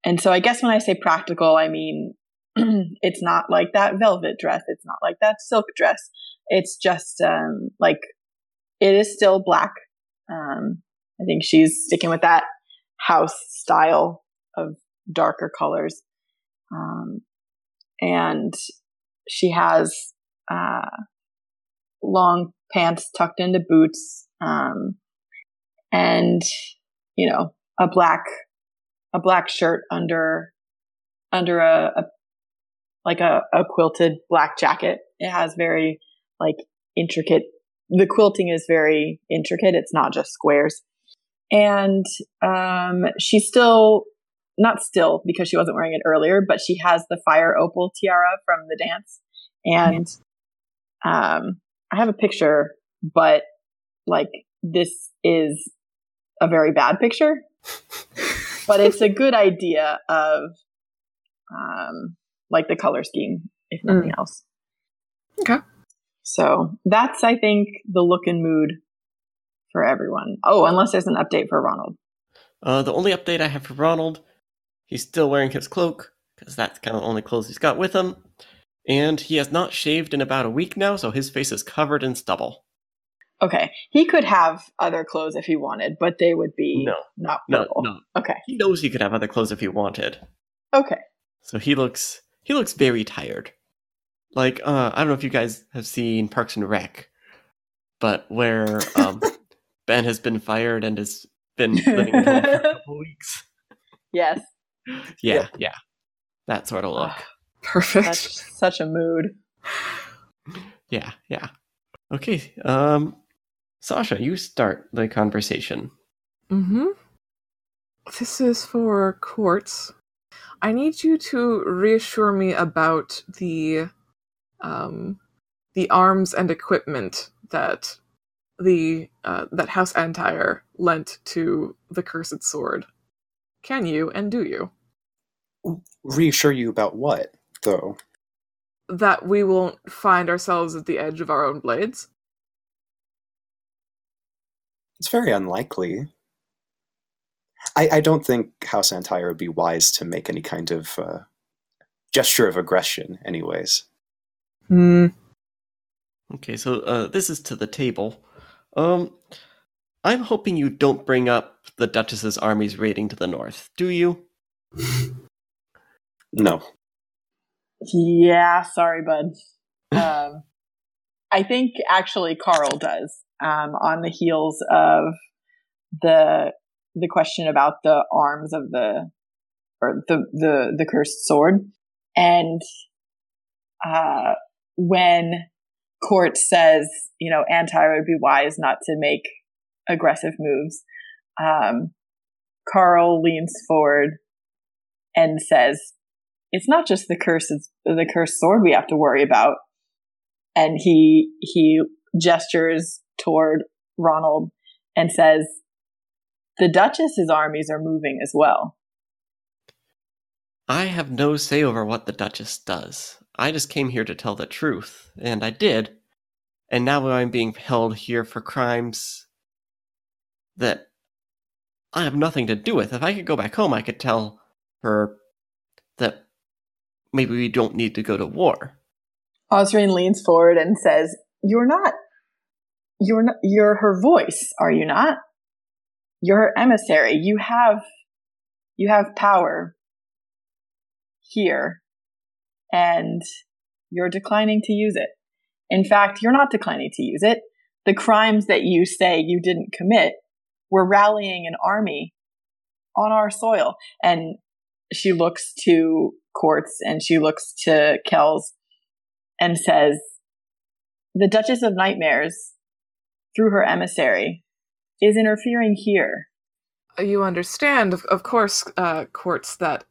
and so I guess when I say practical, I mean it's not like that velvet dress. It's not like that silk dress. It's just um, like it is still black. Um, I think she's sticking with that house style of darker colors. Um, and she has uh, long pants tucked into boots, um, and you know a black a black shirt under under a, a like a, a quilted black jacket. It has very like intricate. The quilting is very intricate. It's not just squares. And um, she's still not still because she wasn't wearing it earlier, but she has the fire opal tiara from the dance. And um, I have a picture, but like this is a very bad picture, but it's a good idea of um, like the color scheme, if nothing else. Okay. So that's, I think, the look and mood for everyone. Oh, unless there's an update for Ronald. Uh, the only update I have for Ronald, he's still wearing his cloak, because that's kind of the only clothes he's got with him. And he has not shaved in about a week now, so his face is covered in stubble. Okay. He could have other clothes if he wanted, but they would be No. not No, no. Okay. He knows he could have other clothes if he wanted. Okay. So he looks he looks very tired. Like uh, I don't know if you guys have seen Parks and Rec, but where um, Ben has been fired and has been living at home for a couple weeks. Yes. Yeah, yeah, that sort of look. Perfect. That's such a mood. Yeah, yeah. Okay, um, Sasha, you start the conversation. Mm-hmm. This is for Quartz. I need you to reassure me about the um the arms and equipment that the uh, that House Antire lent to the Cursed Sword. Can you and do you? Reassure you about what, though? That we won't find ourselves at the edge of our own blades? It's very unlikely. I, I don't think House Antire would be wise to make any kind of uh, gesture of aggression, anyways. Hmm. Okay, so uh, this is to the table. Um, I'm hoping you don't bring up the Duchess's army's raiding to the north, do you? No. Yeah, sorry, bud. Um, I think actually Carl does. Um, on the heels of the the question about the arms of the or the the the cursed sword, and uh, when Quartz says, you know, Antire would be wise not to make aggressive moves, um, Carl leans forward and says, "It's not just the curse; it's the cursed sword we have to worry about." And he he gestures toward Ronald and says, "The Duchess's armies are moving as well." I have no say over what the Duchess does. I just came here to tell the truth, and I did. And now I'm being held here for crimes that I have nothing to do with. If I could go back home, I could tell her that maybe we don't need to go to war. Osrine leans forward and says, "You're not. You're not. You're her voice, are you not? You're her emissary. You have. You have power here, and you're declining to use it. In fact, you're not declining to use it. The crimes that you say you didn't commit were rallying an army on our soil." And she looks to Quartz and she looks to Kels and says, The Duchess of Nightmares, through her emissary, is interfering here. You understand, of, course, uh, Quartz, that,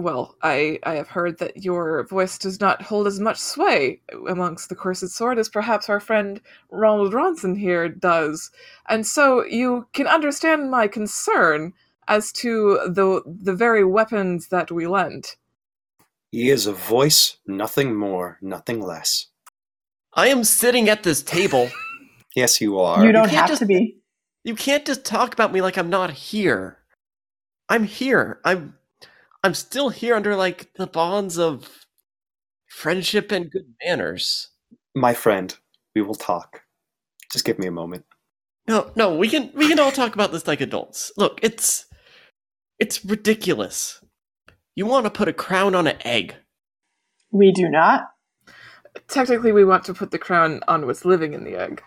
well, I, I have heard that your voice does not hold as much sway amongst the Cursed Sword as perhaps our friend Ronald Ronson here does. And so you can understand my concern as to the the very weapons that we lent. He is a voice, nothing more, nothing less. I am sitting at this table. Yes, you are. You don't can't have just- to be. You can't just talk about me like I'm not here. I'm here. I'm I'm still here under like the bonds of friendship and good manners. My friend, we will talk. Just give me a moment. No, no, we can we can all talk about this like adults. Look, it's it's ridiculous. You want to put a crown on an egg. We do not. Technically, we want to put the crown on what's living in the egg.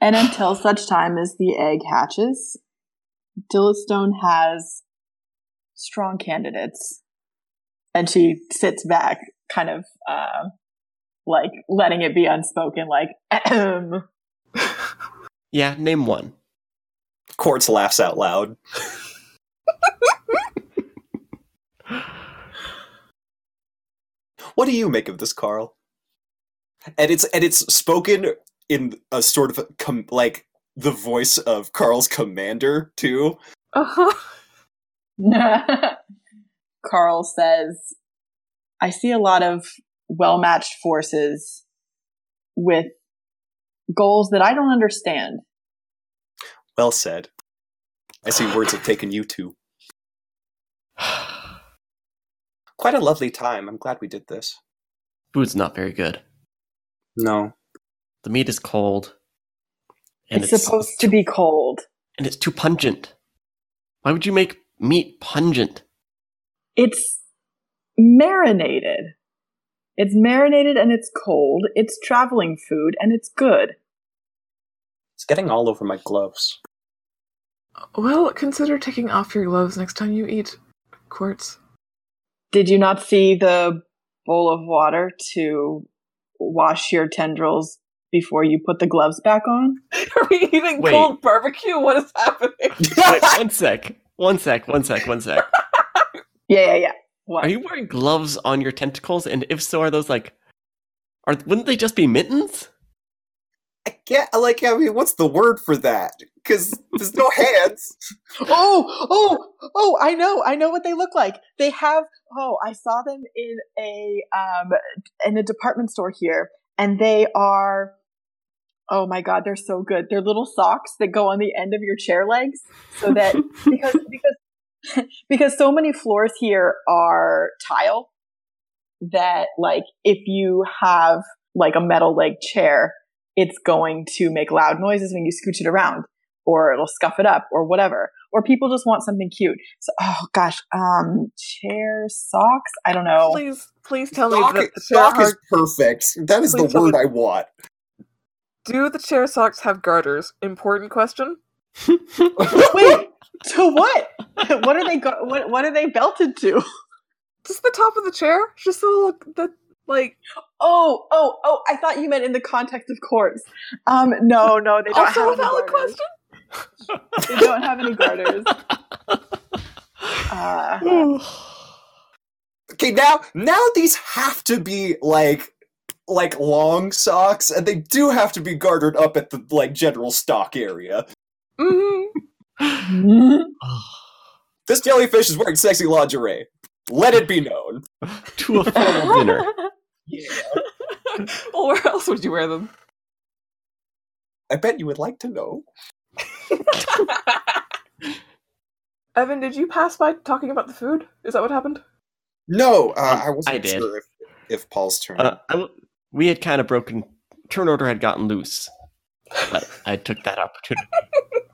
And until such time as the egg hatches, Dillistone has strong candidates. And she sits back, kind of uh, like letting it be unspoken, like, Ahem. Yeah, name one. Quartz laughs out loud. what do you make of this, Carl? And it's and it's spoken in a sort of com- like the voice of Carl's commander too. Uh-huh. Carl says, I see a lot of well matched forces with goals that I don't understand. Well said. I see words have taken you to. Quite a lovely time. I'm glad we did this. Food's not very good. No. The meat is cold. And it's, supposed to be cold. and it's too pungent. Why would you make meat pungent? It's marinated. It's marinated and it's cold. It's traveling food and it's good. It's getting all over my gloves. Well, consider taking off your gloves next time you eat quartz. Did you not see the bowl of water to wash your tendrils before you put the gloves back on? Are we eating Wait. cold barbecue? What is happening? Wait, one sec. One sec, one sec, one sec. Yeah, yeah, yeah. What? Are you wearing gloves on your tentacles? And if so, are those like are wouldn't they just be mittens? I can't, like, I mean, what's the word for that? Because there's no hands. Oh, oh, oh, I know. I know what they look like. They have oh, I saw them in a um in a department store here and they are oh my god, they're so good. They're little socks that go on the end of your chair legs so that because because because so many floors here are tile that like if you have like a metal leg chair, it's going to make loud noises when you scooch it around or it'll scuff it up or whatever. Or people just want something cute. So oh gosh, um chair socks? I don't know. Please, please tell Sock, me that the chair sock is perfect. That is the Please tell word me- I want. Do the chair socks have garters? Important question. Wait, to what? what are they go- what what are they belted to? Just the top of the chair. Just the little the like. Oh, oh, oh, I thought you meant in the context of Quartz. Um no, no, they don't Also have a any valid garters. question. They don't have any garters. Uh, Okay, now now these have to be like like long socks, and they do have to be gartered up at the like general stock area. hmm This jellyfish is wearing sexy lingerie. Let it be known. to a formal dinner. well, where else would you wear them? I bet you would like to know. Evan, did you pass by talking about the food? Is that what happened? No, uh, I wasn't I did. sure if, if Paul's turn. Uh, I w- we had kind of broken. Turn order had gotten loose, but I took that opportunity.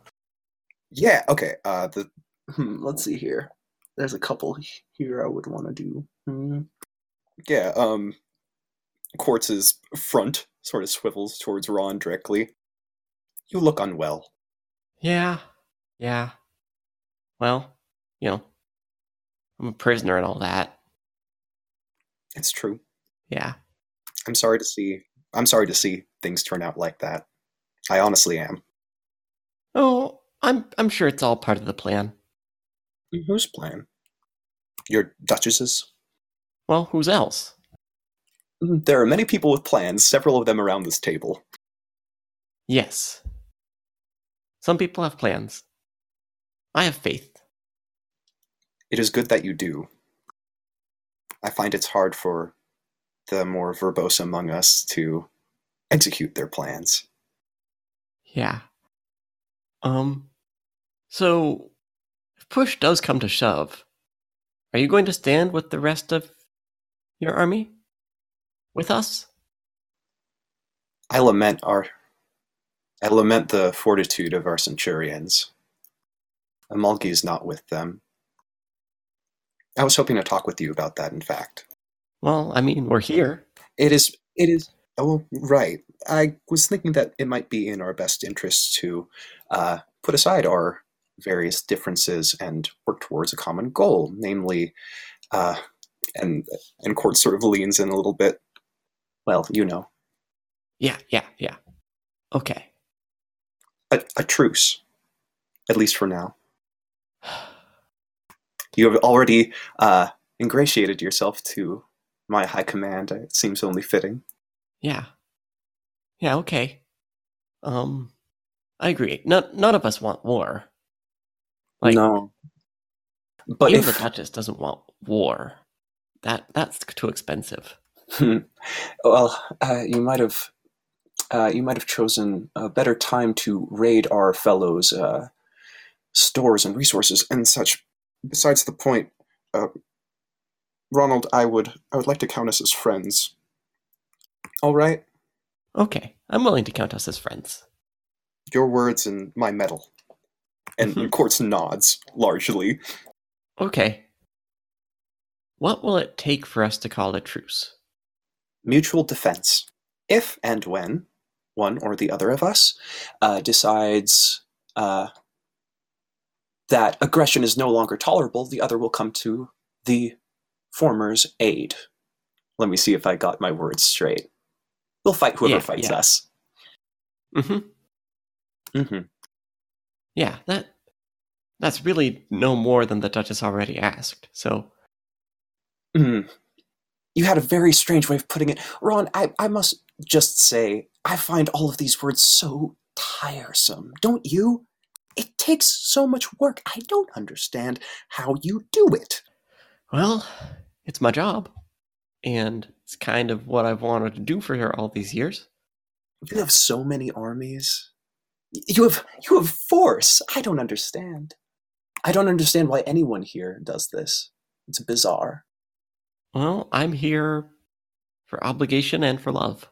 yeah. Okay. Uh, the hmm, let's see here. There's a couple here I would want to do. Hmm. Yeah. Um, Quartz's front sort of swivels towards Ron directly. You look unwell. Yeah, yeah. Well, you know, I'm a prisoner and all that. It's true. Yeah. I'm sorry to see. I'm sorry to see things turn out like that. I honestly am. Oh, I'm I'm sure it's all part of the plan. Whose plan? Your Duchess's? Well, whose else? Mm-hmm. There are many people with plans, several of them around this table. Yes. Some people have plans. I have faith. It is good that you do. I find it's hard for the more verbose among us to execute their plans. Yeah. Um. So, if push does come to shove, are you going to stand with the rest of your army? With us? I lament our I lament the fortitude of our centurions. Amalgi is not with them. I was hoping to talk with you about that, in fact. Well, I mean, we're here. It is it is oh right. I was thinking that it might be in our best interests to uh, put aside our various differences and work towards a common goal, namely uh, and and Quartz sort of leans in a little bit. Well, you know, Yeah, yeah, yeah. Okay. a, a truce, at least for now. You have already uh, ingratiated yourself to my high command. It seems only fitting. Yeah. Yeah, okay. Um, I agree. None, none of us want war. Like, no, but even if the Duchess doesn't want war. That that's too expensive. well, uh, you might have uh, you might have chosen a better time to raid our fellows' uh, stores and resources and such. Besides the point, uh, Ronald, I would I would like to count us as friends. All right, Okay, I'm willing to count us as friends. your words and my medal. And Mhm. Quartz nods largely. Okay. What will it take for us to call a truce? mutual defense. If and when one or the other of us uh, decides uh, that aggression is no longer tolerable, the other will come to the former's aid. Let me see if I got my words straight. We'll fight whoever Yeah, fights yeah. us. Mm-hmm. hmm Yeah, that that's really no more than the Duchess already asked. So Mm. You had a very strange way of putting it. Ron, I, I must just say, I find all of these words so tiresome, don't you? It takes so much work. I don't understand how you do it. Well, it's my job. And it's kind of what I've wanted to do for her all these years. You have so many armies. You have you have force. I don't understand. I don't understand why anyone here does this. It's bizarre. Well, I'm here for obligation and for love.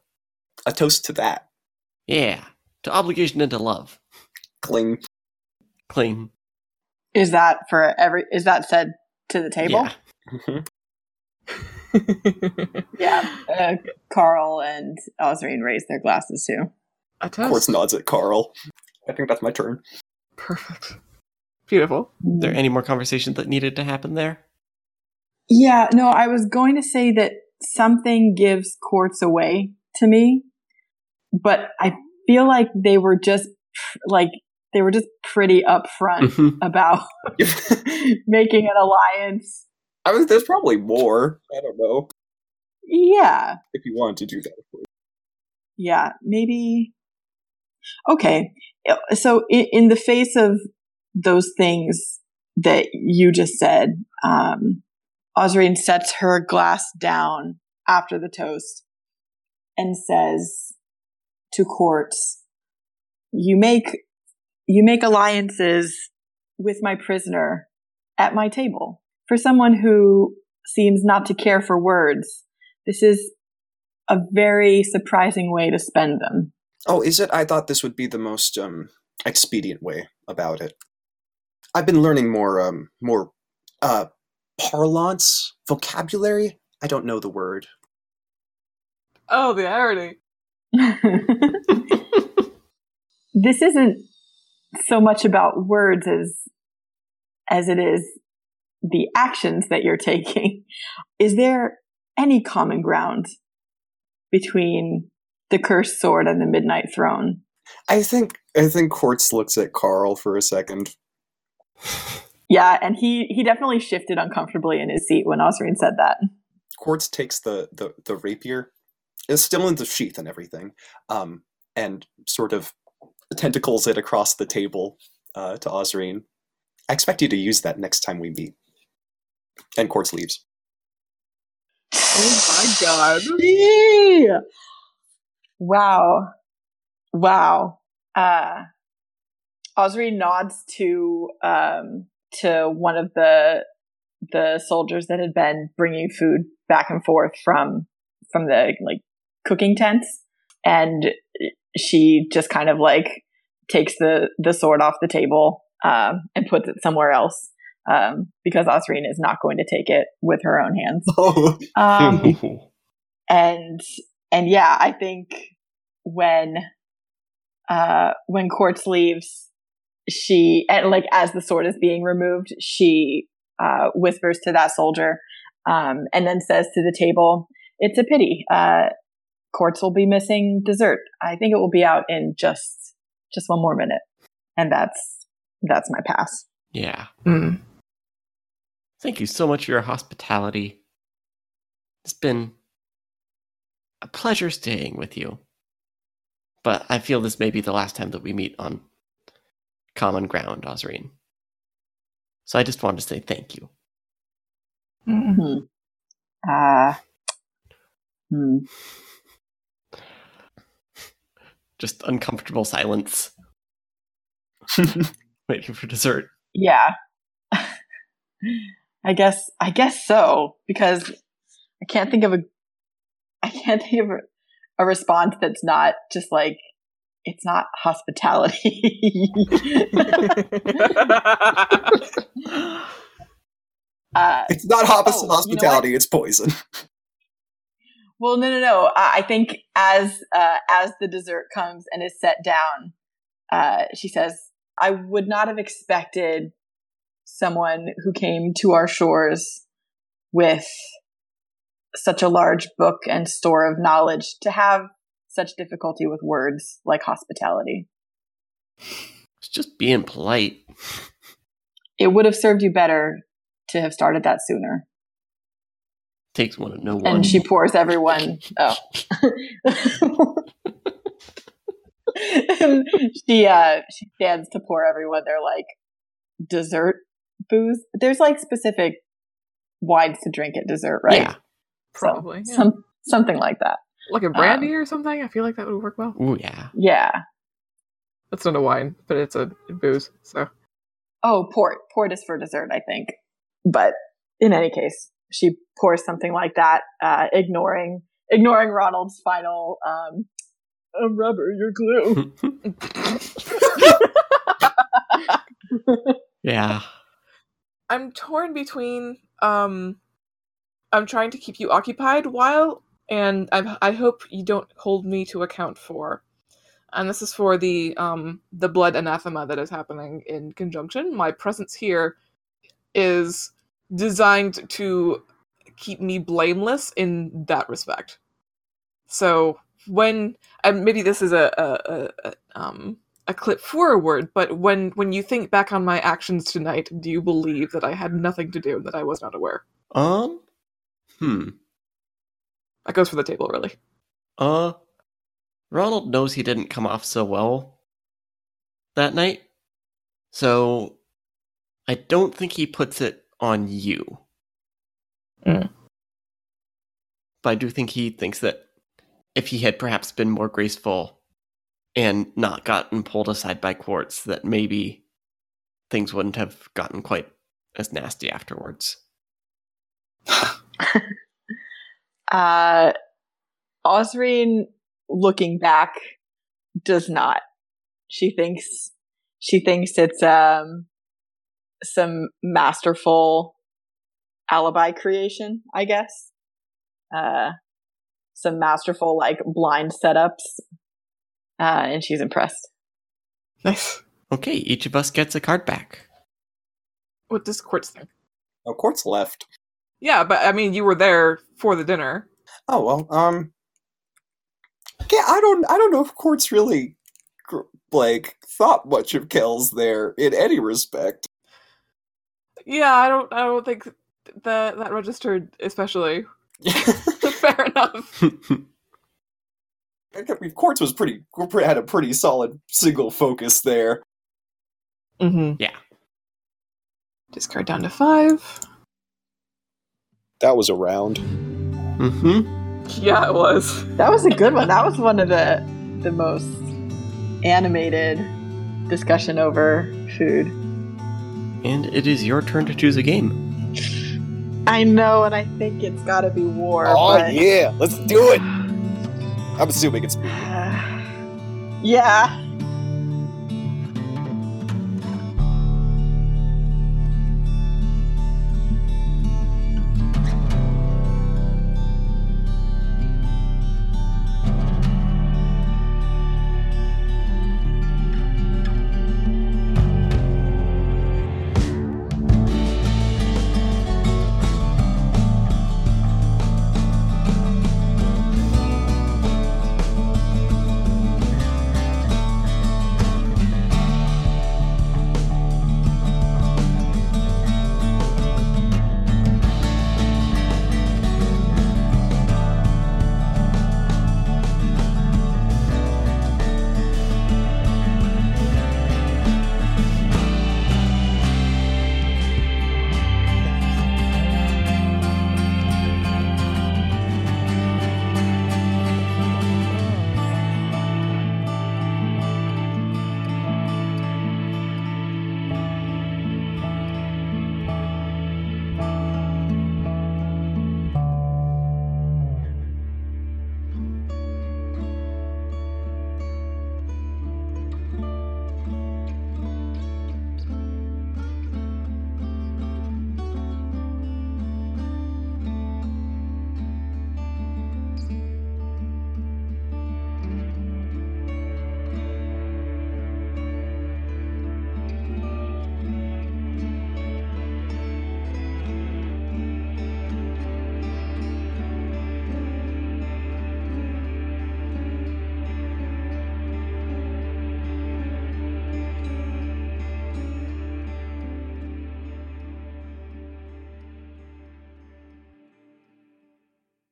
A toast to that. Yeah, to obligation and to love. Cling. Claim. Is that for every? Is that said to the table? Yeah. Mm-hmm. Yeah. Uh, Carl and Osrine raise their glasses too. A Quartz nods at Carl. I think that's my turn. Perfect. Beautiful. Is there any more conversation that needed to happen there? Yeah, no, I was going to say that something gives quartz away to me, but I feel like they were just like they were just pretty upfront Mhm. about making an alliance. I mean, there's probably more. I don't know Yeah, if you want to do that. Yeah, maybe. Okay, so in, in the face of those things that you just said, um, Osrine sets her glass down after the toast and says to Quartz, "You make you make alliances with my prisoner at my table. For someone who seems not to care for words, this is a very surprising way to spend them. Oh, is it? I thought this would be the most um, expedient way about it. I've been learning more, um, more uh, parlance, vocabulary. I don't know the word. Oh, the irony. this isn't so much about words as as it is the actions that you're taking. Is there any common ground between the cursed sword and the midnight throne? I think I think Quartz looks at Carl for a second. Yeah, and he he definitely shifted uncomfortably in his seat when Osrine said that. Quartz takes the the, the rapier, it's still in the sheath and everything, um, and sort of tentacles it across the table uh, to Osrine. I expect you to use that next time we meet. And Quartz leaves. Oh my god. Yeah. Wow. Wow. Uh Osrine nods to um to one of the the soldiers that had been bringing food back and forth from from the like cooking tents and she just kind of like takes the the sword off the table um, and puts it somewhere else um, because Osrine is not going to take it with her own hands. Um, and and yeah, I think when uh when Quartz leaves, she and like as the sword is being removed, she uh whispers to that soldier, um, and then says to the table, "It's a pity. Uh, Quartz will be missing dessert. I think it will be out in just just one more minute, and that's that's my pass." Yeah. Mm. Thank you so much for your hospitality. It's been a pleasure staying with you. But I feel this may be the last time that we meet on common ground, Osrine. So I just wanted to say thank you. Mm. Hmm. Uh, hmm. Just uncomfortable silence. Waiting for dessert. Yeah. I guess I guess so because I can't think of a I can't think of a, a response that's not just like it's not hospitality. uh, it's not Oh, you know hospitality; it's poison. well, no, no, no. Uh, I think as uh, as the dessert comes and is set down, uh, she says, "I would not have expected someone who came to our shores with such a large book and store of knowledge to have such difficulty with words like hospitality. It's just being polite. It would have served you better to have started that sooner." Takes one to know one. and she pours everyone oh she uh she stands to pour everyone their like dessert booze there's like specific wines to drink at dessert right Yeah. So, Probably. yeah. some something like that like a brandy or something. I feel like that would work well. Ooh, yeah. yeah That's not a wine, but it's a booze. So oh port port is for dessert i think but in any case she pours something like that uh ignoring ignoring ronald's final um "I'm rubber you're glue yeah. I'm torn between um I'm trying to keep you occupied while and I I hope you don't hold me to account for. And this is for the um the blood anathema that is happening in conjunction. My presence here is designed to keep me blameless in that respect. So when and maybe this is a, a, a, a um a clip forward, but when when you think back on my actions tonight, do you believe that I had nothing to do and that I was not aware? Um. Hmm. That goes for the table, really. Uh. Ronald knows he didn't come off so well that night. So. I don't think he puts it on you. Mm. But I do think he thinks that if he had perhaps been more graceful and not gotten pulled aside by Quartz, that maybe things wouldn't have gotten quite as nasty afterwards. Uh, Osrine, looking back, does not. She thinks she thinks it's um some masterful alibi creation, I guess. Uh, some masterful like blind setups, uh, and she's impressed. Nice. Okay, each of us gets a card back. What does Quartz think? Oh, Quartz left. Yeah, but I mean, you were there for the dinner. Oh well, um, yeah, I don't, I don't know if Quartz really, like, thought much of Kels there in any respect. Yeah, I don't. I don't think that that registered especially. Fair enough. I mean, Quartz was pretty, had a pretty solid single focus there. Mm-hmm. Yeah. Discard down to five. That was a round. mm-hmm. Yeah, it was. That was a good one. That was one of the the most animated discussion over food. And it is your turn to choose a game. I know, and I think it's got to be war. Oh but- yeah, let's do it. I'm assuming it's me. yeah,